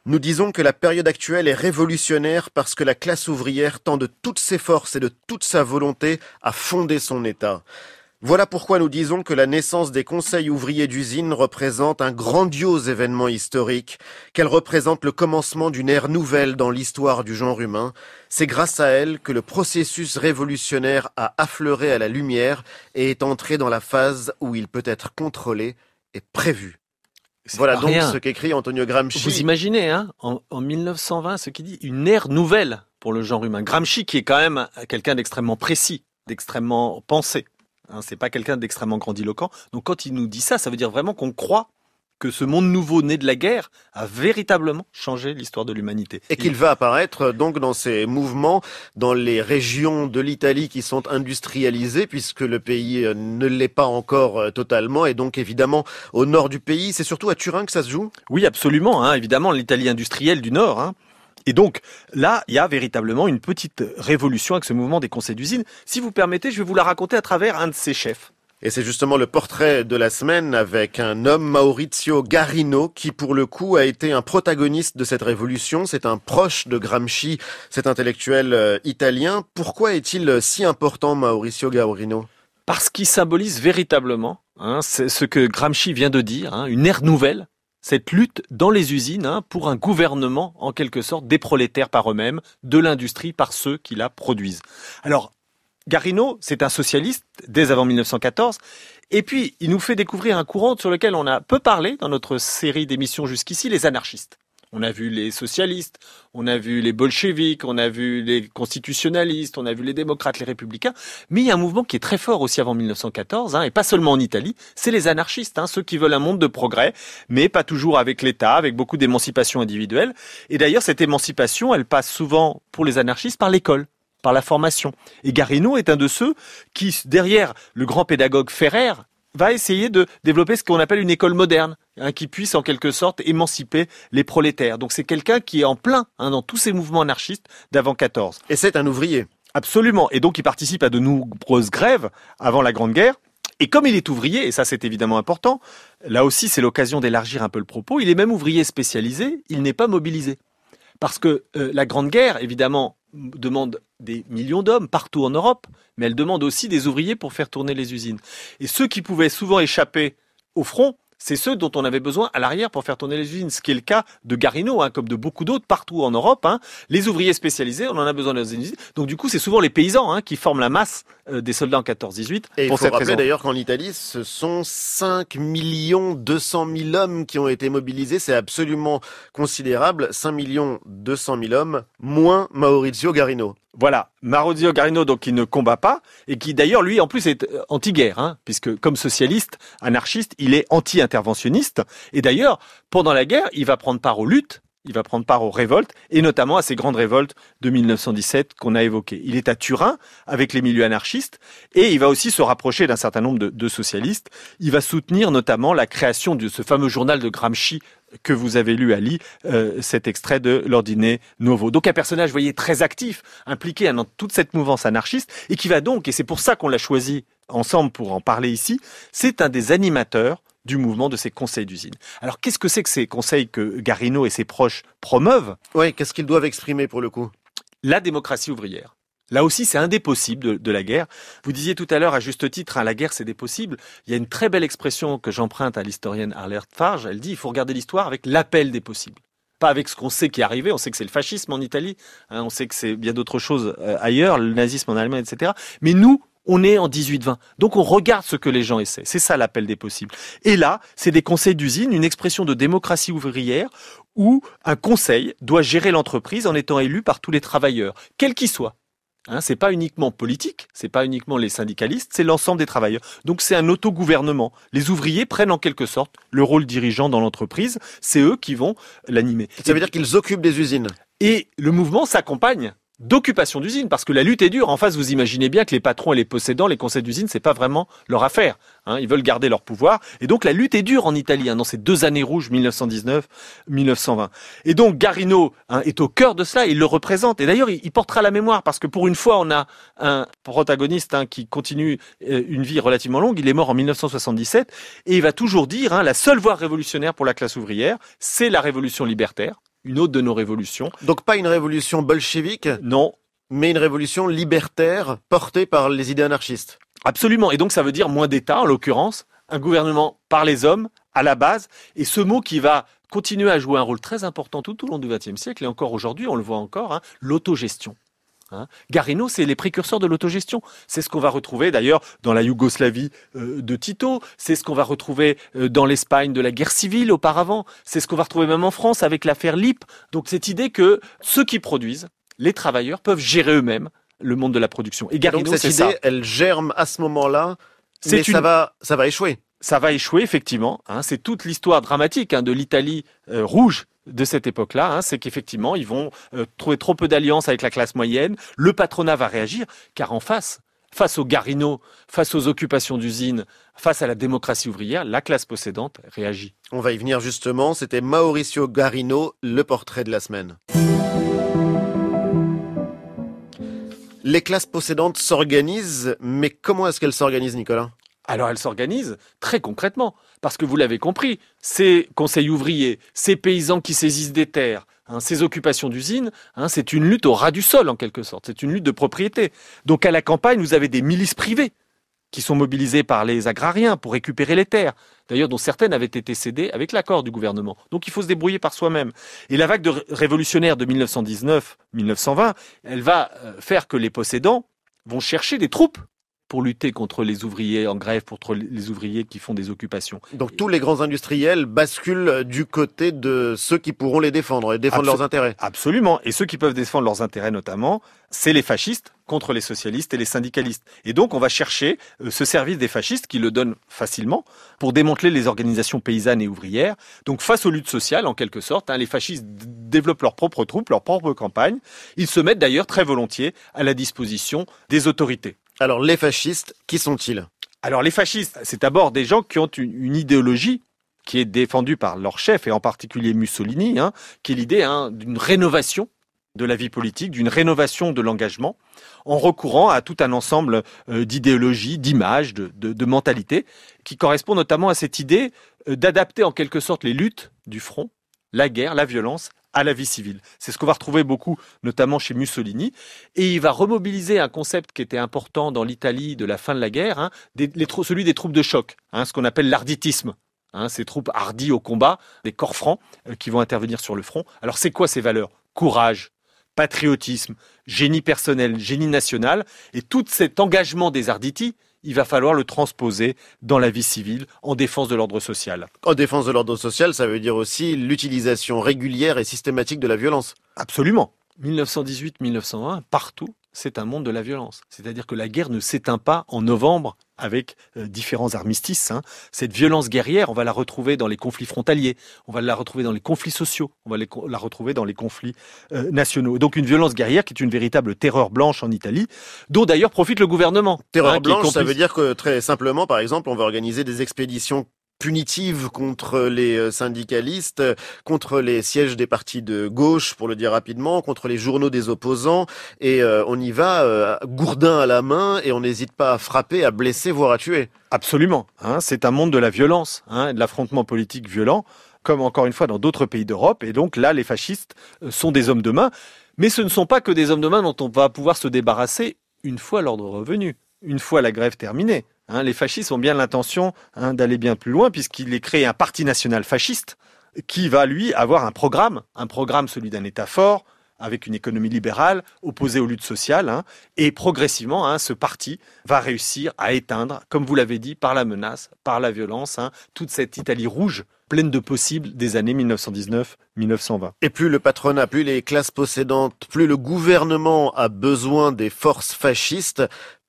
Nous disons que la période actuelle est révolutionnaire parce que la classe ouvrière tend de toutes ses forces et de toute sa volonté à fonder son État. Voilà pourquoi nous disons que la naissance des conseils ouvriers d'usine représente un grandiose événement historique, qu'elle représente le commencement d'une ère nouvelle dans l'histoire du genre humain. C'est grâce à elle que le processus révolutionnaire a affleuré à la lumière et est entré dans la phase où il peut être contrôlé et prévu. Voilà donc rien. ce qu'écrit Antonio Gramsci. Vous imaginez, hein, en, en 1920, ce qui dit une ère nouvelle pour le genre humain. Gramsci, qui est quand même quelqu'un d'extrêmement précis, d'extrêmement pensé. Hein, c'est pas quelqu'un d'extrêmement grandiloquent. Donc quand il nous dit ça, ça veut dire vraiment qu'on croit que ce monde nouveau né de la guerre a véritablement changé l'histoire de l'humanité. Et qu'il va apparaître euh, donc dans ces mouvements dans les régions de l'Italie qui sont industrialisées puisque le pays euh, ne l'est pas encore euh, totalement et donc évidemment au nord du pays, c'est surtout à Turin que ça se joue? Oui, absolument. Hein, évidemment, l'Italie industrielle du Nord. Hein. Et donc, là, il y a véritablement une petite révolution avec ce mouvement des conseils d'usine. Si vous permettez, je vais vous la raconter à travers un de ses chefs. Et c'est justement le portrait de la semaine avec un homme, Maurizio Garino, qui pour le coup a été un protagoniste de cette révolution. C'est un proche de Gramsci, cet intellectuel euh, italien. Pourquoi est-il si important, Maurizio Garino? Parce qu'il symbolise véritablement hein, ce que Gramsci vient de dire, hein, une ère nouvelle, cette lutte dans les usines hein, pour un gouvernement, en quelque sorte, des prolétaires par eux-mêmes, de l'industrie par ceux qui la produisent. Alors, Garino, c'est un socialiste dès avant 1914, et puis il nous fait découvrir un courant sur lequel on a peu parlé dans notre série d'émissions jusqu'ici, les anarchistes. On a vu les socialistes, on a vu les bolcheviks, on a vu les constitutionnalistes, on a vu les démocrates, les républicains, mais il y a un mouvement qui est très fort aussi avant 1914, hein, et pas seulement en Italie, c'est les anarchistes, hein, ceux qui veulent un monde de progrès, mais pas toujours avec l'État, avec beaucoup d'émancipation individuelle. Et d'ailleurs, cette émancipation, elle passe souvent pour les anarchistes par l'école par la formation. Et Garino est un de ceux qui, derrière le grand pédagogue Ferrer, va essayer de développer ce qu'on appelle une école moderne, hein, qui puisse en quelque sorte émanciper les prolétaires. Donc c'est quelqu'un qui est en plein hein, dans tous ces mouvements anarchistes d'avant 14. Et c'est un ouvrier. Absolument. Et donc il participe à de nombreuses grèves avant la Grande Guerre. Et comme il est ouvrier, et ça c'est évidemment important, là aussi c'est l'occasion d'élargir un peu le propos, il est même ouvrier spécialisé, il n'est pas mobilisé. Parce que euh, la Grande Guerre, évidemment, demande des millions d'hommes partout en Europe, mais elle demande aussi des ouvriers pour faire tourner les usines. Et ceux qui pouvaient souvent échapper au front, c'est ceux dont on avait besoin à l'arrière pour faire tourner les usines, ce qui est le cas de Garino, hein, comme de beaucoup d'autres partout en Europe. hein. Les ouvriers spécialisés, on en a besoin dans les usines. Donc du coup, c'est souvent les paysans hein, qui forment la masse euh, des soldats en 14-18 Et il pour faut cette rappeler d'ailleurs qu'en Italie, ce sont 5 millions 200 000 hommes qui ont été mobilisés. C'est absolument considérable. 5 millions 200 000 hommes, moins Maurizio Garino. Voilà, Maurizio Garino, donc qui ne combat pas et qui d'ailleurs lui en plus est euh, anti-guerre, hein, puisque comme socialiste, anarchiste, il est anti-interventionniste. Et d'ailleurs, pendant la guerre, il va prendre part aux luttes, il va prendre part aux révoltes et notamment à ces grandes révoltes de 1917 qu'on a évoquées. Il est à Turin avec les milieux anarchistes et il va aussi se rapprocher d'un certain nombre de socialistes. Il va soutenir notamment la création de ce fameux journal de Gramsci que vous avez lu, Ali, euh, cet extrait de l'Ordine Novo. Donc un personnage, vous voyez, très actif, impliqué dans toute cette mouvance anarchiste, et qui va donc, et c'est pour ça qu'on l'a choisi ensemble pour en parler ici, c'est un des animateurs du mouvement de ces conseils d'usine. Alors qu'est-ce que c'est que ces conseils que Garino et ses proches promeuvent? Oui, qu'est-ce qu'ils doivent exprimer pour le coup? La démocratie ouvrière. Là aussi, c'est un des possibles de, la guerre. Vous disiez tout à l'heure, à juste titre, hein, la guerre, c'est des possibles. Il y a une très belle expression que j'emprunte à l'historienne Arlert Farge. Elle dit, il faut regarder l'histoire avec l'appel des possibles. Pas avec ce qu'on sait qui est arrivé. On sait que c'est le fascisme en Italie. hein, on sait que c'est bien d'autres choses euh, ailleurs, le nazisme en Allemagne, etc. Mais nous, on est en 18-20. Donc on regarde ce que les gens essaient. C'est ça l'appel des possibles. Et là, c'est des conseils d'usine, une expression de démocratie ouvrière où un conseil doit gérer l'entreprise en étant élu par tous les travailleurs, quels qu'ils soient. Hein, c'est pas uniquement politique, c'est pas uniquement les syndicalistes, c'est l'ensemble des travailleurs. Donc c'est un autogouvernement. Les ouvriers prennent en quelque sorte le rôle dirigeant dans l'entreprise. C'est eux qui vont l'animer. Ça veut dire qu'ils occupent des usines. Et le mouvement s'accompagne d'occupation d'usines parce que la lutte est dure. En face, vous imaginez bien que les patrons et les possédants, les conseils d'usine, c'est pas vraiment leur affaire. hein. ils veulent garder leur pouvoir. Et donc la lutte est dure en Italie hein, dans ces deux années rouges 1919-1920. Et donc Garino hein, est au cœur de cela. Il le représente. Et d'ailleurs, il, il portera la mémoire parce que pour une fois, on a un protagoniste qui continue euh, une vie relativement longue. Il est mort en 1977 et il va toujours dire la seule voie révolutionnaire pour la classe ouvrière, c'est la révolution libertaire. Une autre de nos révolutions. Donc pas une révolution bolchevique, Non, mais une révolution libertaire portée par les idées anarchistes. Absolument. Et donc ça veut dire moins d'État, en l'occurrence, un gouvernement par les hommes, à la base, et ce mot qui va continuer à jouer un rôle très important tout au long du XXe siècle, et encore aujourd'hui, on le voit encore, hein, l'autogestion. Hein. Garino, c'est les précurseurs de l'autogestion. C'est ce qu'on va retrouver d'ailleurs dans la Yougoslavie euh, de Tito. C'est ce qu'on va retrouver euh, dans l'Espagne de la guerre civile auparavant. C'est ce qu'on va retrouver même en France avec l'affaire LIP. Donc cette idée que ceux qui produisent, les travailleurs, peuvent gérer eux-mêmes le monde de la production. Et Et donc Garino, cette idée, ça. elle germe à ce moment-là, mais ça va, ça va échouer. ça va échouer effectivement. hein. c'est toute l'histoire dramatique hein, de l'Italie euh, rouge de cette époque-là. hein. c'est qu'effectivement, ils vont euh, trouver trop peu d'alliances avec la classe moyenne. Le patronat va réagir, car en face, face aux Garino, face aux occupations d'usines, face à la démocratie ouvrière, la classe possédante réagit. On va y venir justement. C'était Mauricio Garino, le portrait de la semaine. Les classes possédantes s'organisent, mais comment est-ce qu'elles s'organisent, Nicolas? Alors elle s'organise très concrètement, parce que vous l'avez compris, ces conseils ouvriers, ces paysans qui saisissent des terres, hein, ces occupations d'usines, hein, c'est une lutte au ras du sol en quelque sorte, c'est une lutte de propriété. Donc à la campagne, vous avez des milices privées qui sont mobilisées par les agrariens pour récupérer les terres, d'ailleurs dont certaines avaient été cédées avec l'accord du gouvernement. Donc il faut se débrouiller par soi-même. Et la vague de ré- révolutionnaire de 1919-1920, elle va euh, faire que les possédants vont chercher des troupes pour lutter contre les ouvriers en grève, contre les ouvriers qui font des occupations. Donc tous les grands industriels basculent du côté de ceux qui pourront les défendre et défendre Absol- leurs intérêts. Absolument. Et ceux qui peuvent défendre leurs intérêts notamment, c'est les fascistes contre les socialistes et les syndicalistes. Et donc on va chercher euh, ce service des fascistes qui le donnent facilement pour démanteler les organisations paysannes et ouvrières. Donc face aux luttes sociales, en quelque sorte, hein, les fascistes développent leurs propres troupes, leurs propres campagnes. Ils se mettent d'ailleurs très volontiers à la disposition des autorités. Alors les fascistes, qui sont-ils? Alors les fascistes, c'est d'abord des gens qui ont une, idéologie qui est défendue par leur chef, et en particulier Mussolini, hein, qui est l'idée hein, d'une rénovation de la vie politique, d'une rénovation de l'engagement, en recourant à tout un ensemble euh, d'idéologies, d'images, de, de, de mentalités, qui correspond notamment à cette idée euh, d'adapter en quelque sorte les luttes du front, la guerre, la violence, à la vie civile. C'est ce qu'on va retrouver beaucoup, notamment chez Mussolini. Et il va remobiliser un concept qui était important dans l'Italie de la fin de la guerre, hein, celui des troupes de choc, hein, ce qu'on appelle l'arditisme. hein, ces troupes hardies au combat, des corps francs euh, qui vont intervenir sur le front. Alors c'est quoi ces valeurs? Courage, patriotisme, génie personnel, génie national, et tout cet engagement des Arditi, il va falloir le transposer dans la vie civile en défense de l'ordre social. En défense de l'ordre social, ça veut dire aussi l'utilisation régulière et systématique de la violence. Absolument. 1918-1920, partout, c'est un monde de la violence. C'est-à-dire que la guerre ne s'éteint pas en novembre avec euh, différents armistices. hein. Cette violence guerrière, on va la retrouver dans les conflits frontaliers, on va la retrouver dans les conflits sociaux, on va les la retrouver dans les conflits euh, nationaux. Donc une violence guerrière qui est une véritable terreur blanche en Italie, dont d'ailleurs profite le gouvernement. Terreur hein, blanche, ça veut dire que très simplement, par exemple, on va organiser des expéditions punitives contre les euh, syndicalistes, contre les sièges des partis de gauche, pour le dire rapidement, contre les journaux des opposants, et euh, on y va euh, gourdin à la main, et on n'hésite pas à frapper, à blesser, voire à tuer. Absolument. hein. c'est un monde de la violence, hein, de l'affrontement politique violent, comme encore une fois dans d'autres pays d'Europe. Et donc là, les fascistes sont des hommes de main. Mais ce ne sont pas que des hommes de main dont on va pouvoir se débarrasser une fois l'ordre revenu, une fois la grève terminée. Hein. les fascistes ont bien l'intention hein, d'aller bien plus loin, puisqu'il est créé un parti national fasciste qui va, lui, avoir un programme, un programme celui d'un État fort, avec une économie libérale, opposée aux luttes sociales. hein. et progressivement, ce parti va réussir à éteindre, comme vous l'avez dit, par la menace, par la violence, toute cette Italie rouge, pleine de possibles des années 1919-1920. Et plus le patronat, plus les classes possédantes, plus le gouvernement a besoin des forces fascistes,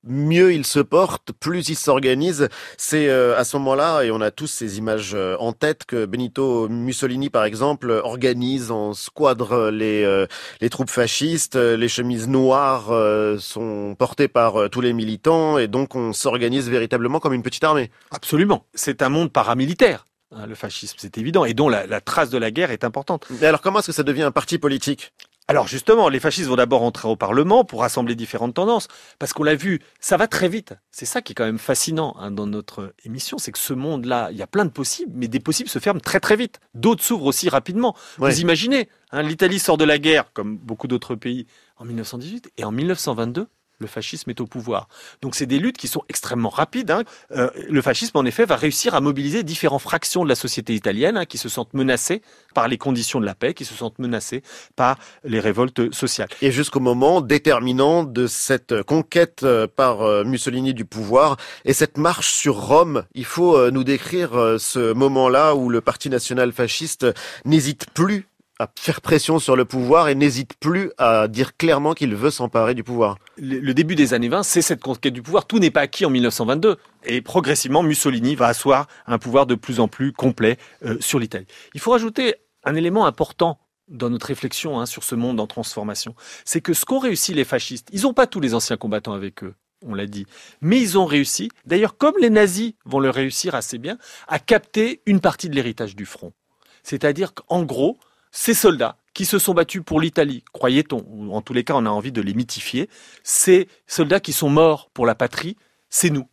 mieux il se porte, plus il s'organise. C'est euh, à ce moment-là, et on a tous ces images euh, en tête, que Benito Mussolini, par exemple, organise en squadre les, euh, les troupes fascistes. Les chemises noires sont portées par tous les militants, et donc on s'organise véritablement comme une petite armée. Absolument. C'est un monde paramilitaire, hein, le fascisme, c'est évident, et dont la, la trace de la guerre est importante. Mais alors comment est-ce que ça devient un parti politique? Alors justement, les fascistes vont d'abord entrer au Parlement pour rassembler différentes tendances, parce qu'on l'a vu, ça va très vite. C'est ça qui est quand même fascinant hein, dans notre émission, c'est que ce monde-là, il y a plein de possibles, mais des possibles se ferment très très vite. D'autres s'ouvrent aussi rapidement. Ouais. Vous imaginez, hein, l'Italie sort de la guerre, comme beaucoup d'autres pays, en 1918, et en 1922, le fascisme est au pouvoir. Donc c'est des luttes qui sont extrêmement rapides. hein. Euh, le fascisme, en effet, va réussir à mobiliser différentes fractions de la société italienne hein, qui se sentent menacées par les conditions de la paix, qui se sentent menacées par les révoltes sociales. Et jusqu'au moment déterminant de cette conquête euh, par euh, Mussolini du pouvoir et cette marche sur Rome, il faut euh, nous décrire ce moment-là où le Parti national fasciste n'hésite plus à faire pression sur le pouvoir et n'hésite plus à dire clairement qu'il veut s'emparer du pouvoir. Le début des années 20, c'est cette conquête du pouvoir. Tout n'est pas acquis en 1922. Et progressivement, Mussolini va asseoir un pouvoir de plus en plus complet euh, sur l'Italie. Il faut rajouter un élément important dans notre réflexion hein, sur ce monde en transformation. C'est que ce qu'ont réussi les fascistes, ils n'ont pas tous les anciens combattants avec eux. On l'a dit. Mais ils ont réussi, d'ailleurs comme les nazis vont le réussir assez bien, à capter une partie de l'héritage du front. C'est-à-dire qu'en gros, ces soldats qui se sont battus pour l'Italie, croyait-on, ou en tous les cas on a envie de les mythifier, ces soldats qui sont morts pour la patrie, c'est nous.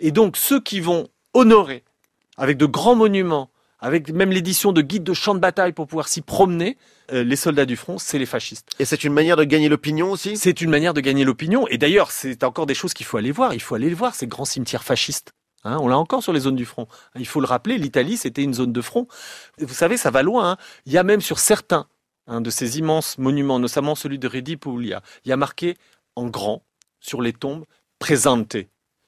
Et donc ceux qui vont honorer avec de grands monuments, avec même l'édition de guides de champs de bataille pour pouvoir s'y promener, euh, les soldats du front, c'est les fascistes. Et c'est une manière de gagner l'opinion aussi? C'est une manière de gagner l'opinion. Et d'ailleurs, c'est encore des choses qu'il faut aller voir. Il faut aller les voir, ces grands cimetières fascistes. Hein, on l'a encore sur les zones du front. Il faut le rappeler, l'Italie, c'était une zone de front. Vous savez, ça va loin. hein. Il y a même sur certains hein, de ces immenses monuments, notamment celui de Redi Puglia, il y a marqué en grand sur les tombes présente.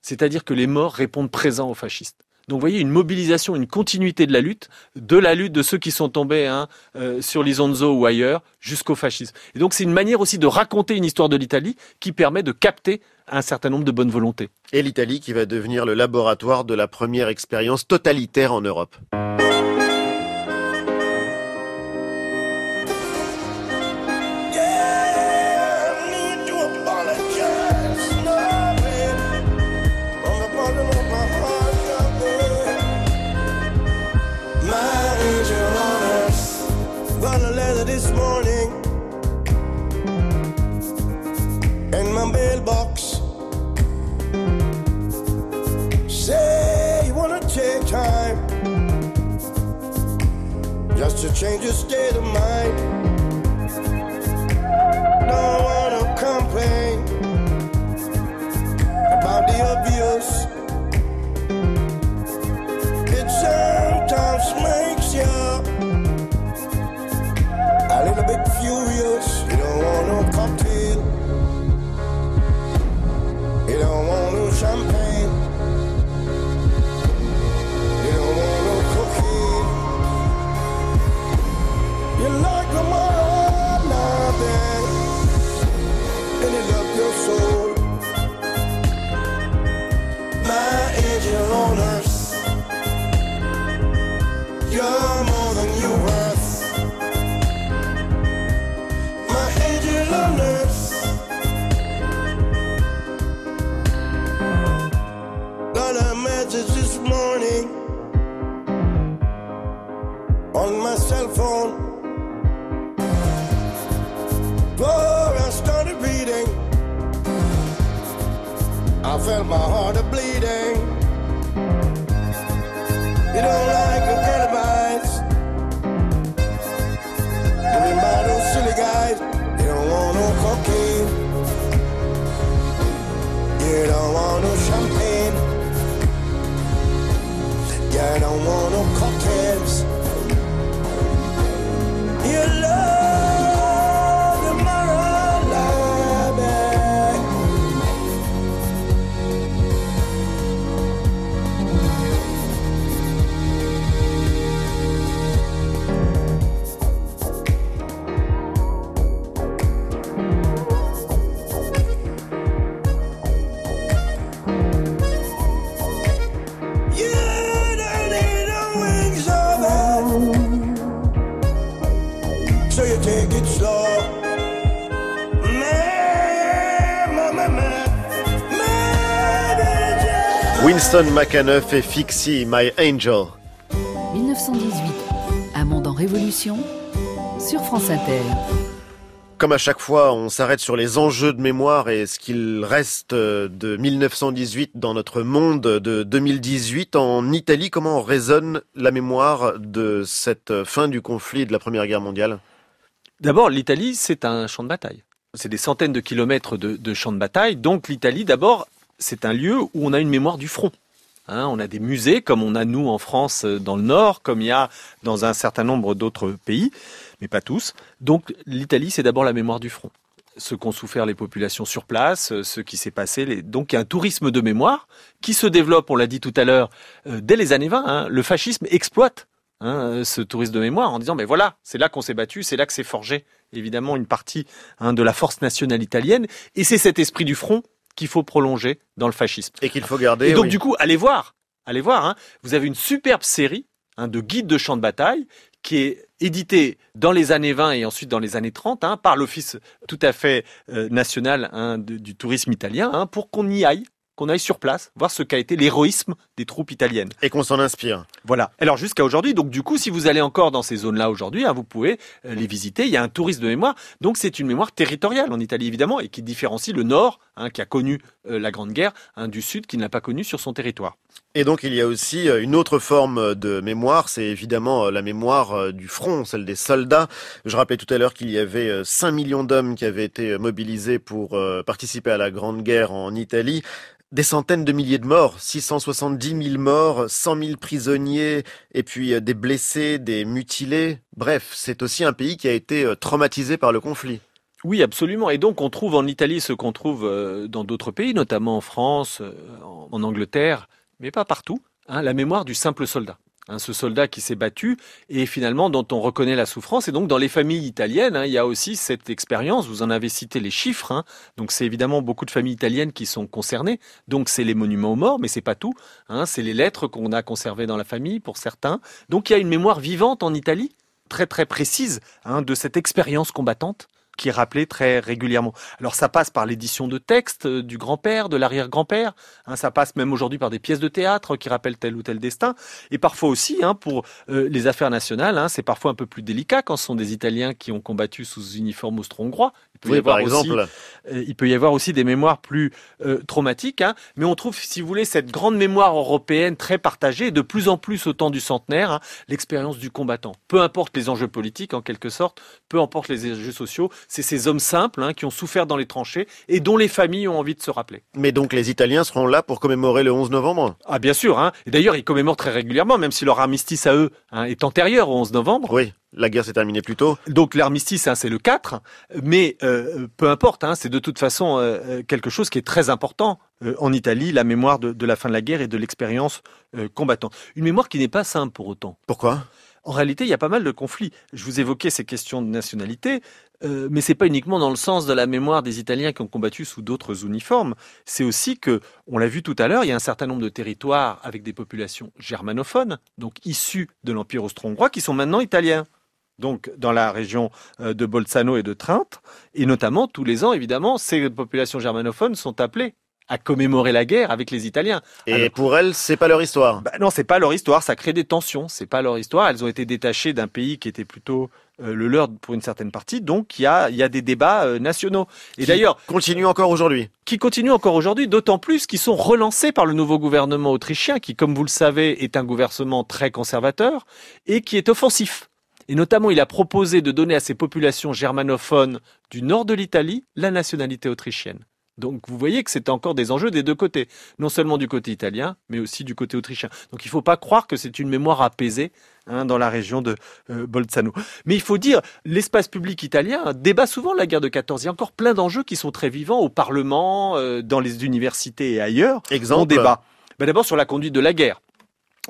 C'est-à-dire que les morts répondent présents aux fascistes. Donc vous voyez une mobilisation, une continuité de la lutte, de la lutte de ceux qui sont tombés euh, sur l'Isonzo ou ailleurs, jusqu'au fascisme. Et donc c'est une manière aussi de raconter une histoire de l'Italie qui permet de capter un certain nombre de bonnes volontés. Et l'Italie qui va devenir le laboratoire de la première expérience totalitaire en Europe. To change your state of mind don't wanna complain about the abuse. You're more than you worth. My angel on earth. Got a message this morning on my cell phone. Before I started reading, I felt my heart a bleeding. You don't cocaine. You don't want no champagne. You don't want no cocktails. You love Winston McAnuff et Fixie, My Angel. 1918, un monde en révolution sur France Inter. Comme à chaque fois, on s'arrête sur les enjeux de mémoire et ce qu'il reste de 1918 dans notre monde de 2018. En Italie, comment résonne la mémoire de cette fin du conflit de la Première Guerre mondiale? D'abord, l'Italie, c'est un champ de bataille. C'est des centaines de kilomètres de, de champs de bataille. Donc l'Italie, d'abord, c'est un lieu où on a une mémoire du front. Hein, on a des musées comme on a nous en France euh, dans le Nord, comme il y a dans un certain nombre d'autres pays, mais pas tous. Donc l'Italie, c'est d'abord la mémoire du front. Ce qu'ont souffert les populations sur place, euh, ce qui s'est passé. Donc il y a un tourisme de mémoire qui se développe, on l'a dit tout à l'heure, euh, dès les années 20. hein. Le fascisme exploite hein, ce tourisme de mémoire en disant, mais voilà, c'est là qu'on s'est battu, c'est là que s'est forgé évidemment une partie de la force nationale italienne, et c'est cet esprit du front qu'il faut prolonger dans le fascisme. Et qu'il faut garder. Et donc oui. du coup, allez voir, allez voir. hein. vous avez une superbe série hein, de guides de champs de bataille qui est éditée dans les années 20 et ensuite dans les années 30 hein, par l'Office tout à fait euh, national hein, de- du tourisme italien hein, pour qu'on y aille, qu'on aille sur place, voir ce qu'a été l'héroïsme des troupes italiennes. Et qu'on s'en inspire. Voilà. Alors jusqu'à aujourd'hui, donc du coup, si vous allez encore dans ces zones-là aujourd'hui, hein, vous pouvez euh, les visiter. Il y a un tourisme de mémoire. Donc c'est une mémoire territoriale en Italie évidemment et qui différencie le Nord, hein, qui a connu euh, la Grande Guerre, du Sud qui ne l'a pas connu sur son territoire. Et donc il y a aussi euh, une autre forme de mémoire, c'est évidemment euh, la mémoire euh, du front, celle des soldats. Je rappelais tout à l'heure qu'il y avait euh, 5 millions d'hommes qui avaient été euh, mobilisés pour euh, participer à la Grande Guerre en Italie. Des centaines de milliers de morts, 670 000 morts, 100 000 prisonniers, et puis euh, des blessés, des mutilés. Bref, c'est aussi un pays qui a été euh, traumatisé par le conflit. Oui, absolument. Et donc on trouve en Italie ce qu'on trouve euh, dans d'autres pays, notamment en France, euh, en Angleterre, mais pas partout, hein, la mémoire du simple soldat. Hein, ce soldat qui s'est battu et finalement dont on reconnaît la souffrance. Et donc dans les familles italiennes, hein, il y a aussi cette expérience. Vous en avez cité les chiffres. hein. Donc c'est évidemment beaucoup de familles italiennes qui sont concernées. Donc c'est les monuments aux morts, mais c'est pas tout. hein. C'est les lettres qu'on a conservées dans la famille pour certains. Donc il y a une mémoire vivante en Italie, très très précise, hein, de cette expérience combattante qui est rappelée très régulièrement. Alors ça passe par l'édition de textes euh, du grand-père, de l'arrière-grand-père, hein, ça passe même aujourd'hui par des pièces de théâtre qui rappellent tel ou tel destin, et parfois aussi hein, pour euh, les affaires nationales, hein, c'est parfois un peu plus délicat quand ce sont des Italiens qui ont combattu sous uniforme austro-hongrois. Il peut y Oui, avoir par aussi- exemple. euh, il peut y avoir aussi des mémoires plus euh, traumatiques, mais on trouve, si vous voulez, cette grande mémoire européenne très partagée, de plus en plus au temps du centenaire, l'expérience du combattant. Peu importe les enjeux politiques, en quelque sorte, peu importe les enjeux sociaux, c'est ces hommes simples hein, qui ont souffert dans les tranchées et dont les familles ont envie de se rappeler. Mais donc les Italiens seront là pour commémorer le 11 novembre? Ah bien sûr, hein, et d'ailleurs ils commémorent très régulièrement, même si leur armistice à eux hein, est antérieur au 11 novembre. Oui, la guerre s'est terminée plus tôt. Donc l'armistice, hein, c'est le 4, mais euh, peu importe, hein, c'est de toute façon euh, euh, quelque chose qui est très important euh, en Italie, la mémoire de, de la fin de la guerre et de l'expérience euh, combattante. Une mémoire qui n'est pas simple pour autant. Pourquoi? En réalité, il y a pas mal de conflits. Je vous évoquais ces questions de nationalité, euh, mais c'est pas uniquement dans le sens de la mémoire des Italiens qui ont combattu sous d'autres uniformes. C'est aussi que, on l'a vu tout à l'heure, il y a un certain nombre de territoires avec des populations germanophones, donc issues de l'Empire austro-hongrois, qui sont maintenant italiens. Donc, dans la région euh, de Bolzano et de Trente, et notamment tous les ans, évidemment, ces populations germanophones sont appelées à commémorer la guerre avec les Italiens. Et Alors- pour elles, c'est pas leur histoire. Bah non, c'est pas leur histoire, ça crée des tensions, c'est pas leur histoire. Elles ont été détachées d'un pays qui était plutôt euh, le leur pour une certaine partie, donc il y a, il y a des débats euh, nationaux. Et Qui d'ailleurs, Continue encore aujourd'hui. qui continuent encore aujourd'hui, d'autant plus qu'ils sont relancés par le nouveau gouvernement autrichien, qui, comme vous le savez, est un gouvernement très conservateur et qui est offensif. Et notamment, il a proposé de donner à ces populations germanophones du nord de l'Italie la nationalité autrichienne. Donc vous voyez que c'est encore des enjeux des deux côtés, non seulement du côté italien, mais aussi du côté autrichien. Donc il ne faut pas croire que c'est une mémoire apaisée hein, dans la région de euh, Bolzano. Mais il faut dire, l'espace public italien débat souvent la guerre de 14. Il y a encore plein d'enjeux qui sont très vivants au Parlement, euh, dans les universités et ailleurs. On Exemple. débat. Ben, D'abord sur la conduite de la guerre.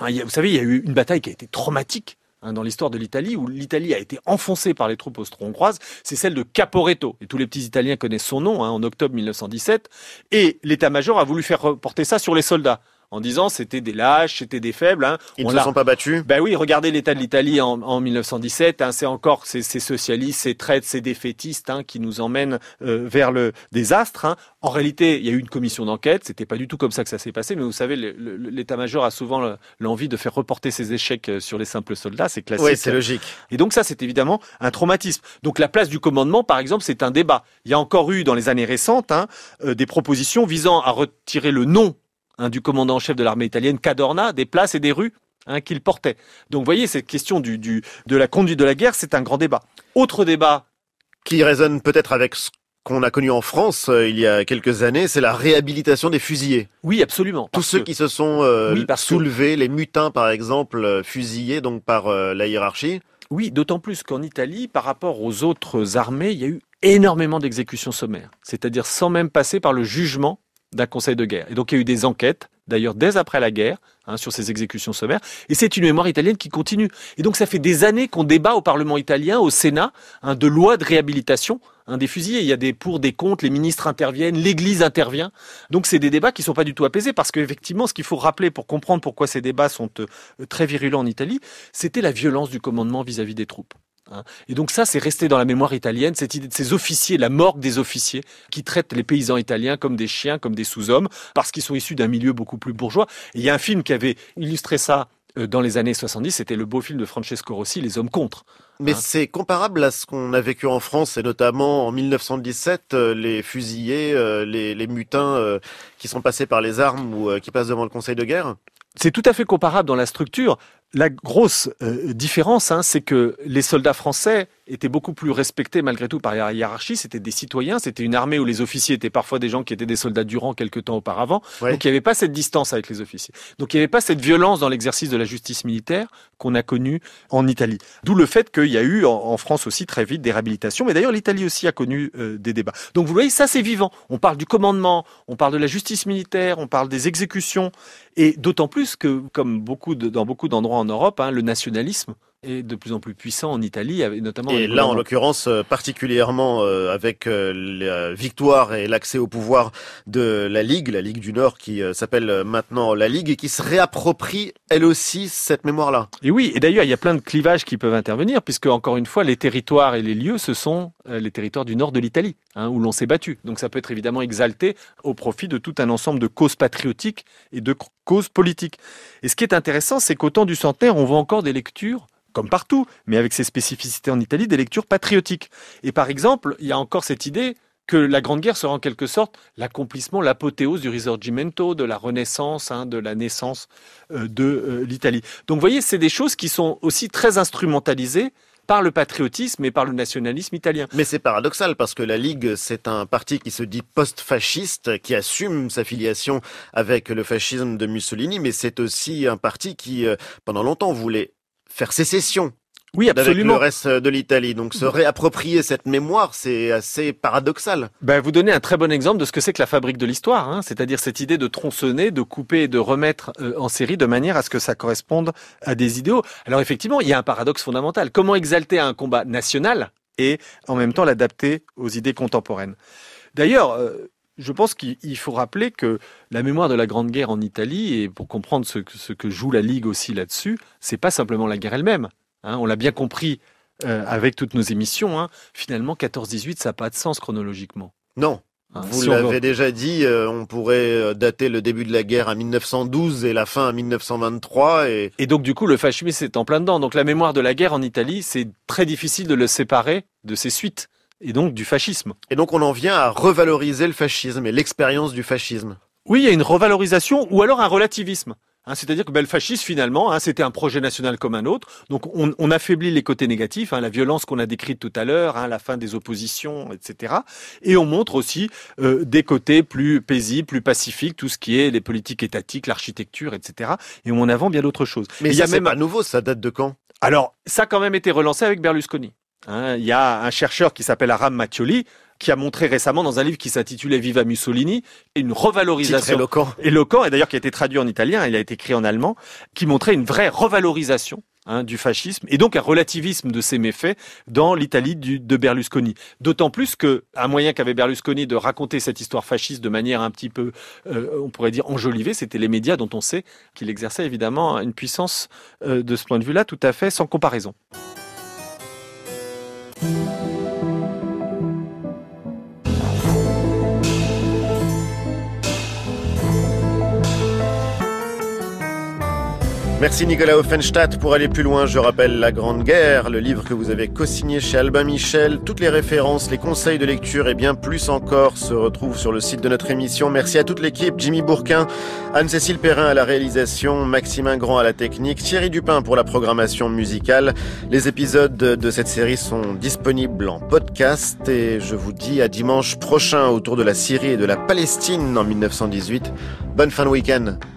Hein, Vous savez, il y a eu une bataille qui a été traumatique hein, dans l'histoire de l'Italie, où l'Italie a été enfoncée par les troupes austro-hongroises, c'est celle de Caporetto. Et tous les petits Italiens connaissent son nom, hein, en octobre 1917. Et l'état-major a voulu faire reporter ça sur les soldats, en disant c'était des lâches, c'était des faibles. Hein. Ils On ne se sont pas battus? ben oui, regardez l'état de l'Italie en, en 1917. hein, c'est encore ces, ces socialistes, ces traites, ces défaitistes hein, qui nous emmènent euh, vers le désastre. hein. En réalité, il y a eu une commission d'enquête. C'était pas du tout comme ça que ça s'est passé. Mais vous savez, l'état-major a souvent le- l'envie de faire reporter ses échecs euh, sur les simples soldats. C'est classique. Oui, c'est logique. Et donc ça, c'est évidemment un traumatisme. Donc la place du commandement, par exemple, c'est un débat. Il y a encore eu dans les années récentes hein, euh, des propositions visant à retirer le nom hein, du commandant en chef de l'armée italienne, Cadorna, des places et des rues hein, qu'il portait. Donc vous voyez, cette question du, du, de la conduite de la guerre, c'est un grand débat. Autre débat, Qui résonne peut-être avec ce qu'on a connu en France euh, il y a quelques années, c'est la réhabilitation des fusillés. oui, absolument. Tous ceux que- qui se sont euh, Oui, parce que- soulevés, les mutins par exemple, euh, fusillés donc par la hiérarchie. Oui, d'autant plus qu'en Italie, par rapport aux autres armées, il y a eu énormément d'exécutions sommaires. C'est-à-dire sans même passer par le jugement d'un conseil de guerre. Et donc il y a eu des enquêtes, d'ailleurs dès après la guerre, hein, sur ces exécutions sommaires. Et c'est une mémoire italienne qui continue. Et donc ça fait des années qu'on débat au Parlement italien, au Sénat, hein, de lois de réhabilitation hein, des fusillés. Il y a des pour, des contre, les ministres interviennent, l'Église intervient. Donc c'est des débats qui sont pas du tout apaisés parce qu'effectivement, ce qu'il faut rappeler pour comprendre pourquoi ces débats sont euh, très virulents en Italie, c'était la violence du commandement vis-à-vis des troupes. Hein. Et donc ça, c'est resté dans la mémoire italienne, cette idée de ces officiers, la morgue des officiers, qui traitent les paysans italiens comme des chiens, comme des sous-hommes, parce qu'ils sont issus d'un milieu beaucoup plus bourgeois. Et il y a un film qui avait illustré ça euh, dans les années 70, c'était le beau film de Francesco Rossi, Les hommes contre. Mais Hein. c'est comparable à ce qu'on a vécu en France et notamment en 1917, euh, les fusillés, euh, les, les mutins qui sont passés par les armes ou qui passent devant le Conseil de guerre. C'est tout à fait comparable dans la structure. La grosse euh, différence, hein, c'est que les soldats français étaient beaucoup plus respectés malgré tout par la hiérarchie. C'était des citoyens, c'était une armée où les officiers étaient parfois des gens qui étaient des soldats du rang quelque temps auparavant. Ouais. Donc il n'y avait pas cette distance avec les officiers. Donc il n'y avait pas cette violence dans l'exercice de la justice militaire qu'on a connue en Italie. D'où le fait qu'il y a eu en, en France aussi très vite des réhabilitations. Mais d'ailleurs l'Italie aussi a connu euh, des débats. Donc vous voyez, ça c'est vivant. On parle du commandement, on parle de la justice militaire, on parle des exécutions. Et d'autant plus que, comme beaucoup de- dans beaucoup d'endroits en Europe, hein, le nationalisme est de plus en plus puissant en Italie, notamment. Et là, en l'occurrence, euh, particulièrement euh, avec euh, la victoire et l'accès au pouvoir de la Ligue, la Ligue du Nord qui s'appelle maintenant la Ligue et qui se réapproprie elle aussi cette mémoire-là. Et oui, et d'ailleurs, il y a plein de clivages qui peuvent intervenir, puisque, encore une fois, les territoires et les lieux, ce sont les territoires du nord de l'Italie, hein, où l'on s'est battu. Donc ça peut être évidemment exalté au profit de tout un ensemble de causes patriotiques et de causes politiques. Et ce qui est intéressant, c'est qu'au temps du centenaire, on voit encore des lectures comme partout, mais avec ses spécificités en Italie, des lectures patriotiques. Et par exemple, il y a encore cette idée que la Grande Guerre sera en quelque sorte l'accomplissement, l'apothéose du Risorgimento, de la Renaissance, hein, de la naissance euh, de euh, l'Italie. Donc vous voyez, c'est des choses qui sont aussi très instrumentalisées par le patriotisme et par le nationalisme italien. Mais c'est paradoxal parce que la Ligue, c'est un parti qui se dit post-fasciste, qui assume sa filiation avec le fascisme de Mussolini, mais c'est aussi un parti qui, euh, pendant longtemps, voulait faire sécession Oui, avec absolument. le reste de l'Italie. Donc se réapproprier cette mémoire, c'est assez paradoxal. Ben, vous donnez un très bon exemple de ce que c'est que la fabrique de l'histoire, hein, c'est-à-dire cette idée de tronçonner, de couper et de remettre euh, en série de manière à ce que ça corresponde à des idéaux. Alors effectivement, il y a un paradoxe fondamental. Comment exalter un combat national et en même temps l'adapter aux idées contemporaines? D'ailleurs, euh, je pense qu'il faut rappeler que la mémoire de la Grande Guerre en Italie, et pour comprendre ce que, ce que joue la Ligue aussi là-dessus, c'est pas simplement la guerre elle-même. hein. on l'a bien compris euh, avec toutes nos émissions. hein. Finalement, 14-18, ça n'a pas de sens chronologiquement. Non. hein. Vous Si l'avez déjà dit, euh, on pourrait euh, dater le début de la guerre à 1912 et la fin à 1923 et Et donc, du coup, le fascisme est en plein dedans. Donc, la mémoire de la guerre en Italie, c'est très difficile de le séparer de ses suites. Et donc, du fascisme. Et donc on en vient à revaloriser le fascisme et l'expérience du fascisme. Oui, il y a une revalorisation ou alors un relativisme. Hein, C'est-à-dire que ben, le fascisme, finalement, hein, c'était un projet national comme un autre. Donc, on, on affaiblit les côtés négatifs, hein, la violence qu'on a décrite tout à l'heure, la fin des oppositions, etc. Et on montre aussi euh, des côtés plus paisibles, plus pacifiques, tout ce qui est les politiques étatiques, l'architecture, etc. Et on en avant bien d'autres choses. Mais il y a même pas nouveau, ça date de quand? Alors, ça a quand même été relancé avec Berlusconi. Hein, il y a un chercheur qui s'appelle Aram Mattioli qui a montré récemment dans un livre qui s'intitulait Viva Mussolini une revalorisation éloquent. éloquent et d'ailleurs qui a été traduit en italien, il a été écrit en allemand, qui montrait une vraie revalorisation hein, du fascisme et donc un relativisme de ses méfaits dans l'Italie de Berlusconi. D'autant plus que un moyen qu'avait Berlusconi de raconter cette histoire fasciste de manière un petit peu, euh, on pourrait dire enjolivée, c'était les médias dont on sait qu'il exerçait évidemment une puissance euh, de ce point de vue-là tout à fait sans comparaison. Thank you. Merci Nicolas Offenstadt. Pour aller plus loin, je rappelle La Grande Guerre, le livre que vous avez co-signé chez Albin Michel. Toutes les références, les conseils de lecture et bien plus encore se retrouvent sur le site de notre émission. Merci à toute l'équipe, Jimmy Bourquin, Anne-Cécile Perrin à la réalisation, Maximin Grand à la technique, Thierry Dupin pour la programmation musicale. Les épisodes de cette série sont disponibles en podcast et je vous dis à dimanche prochain autour de la Syrie et de la Palestine en 1918. Bonne fin de week-end.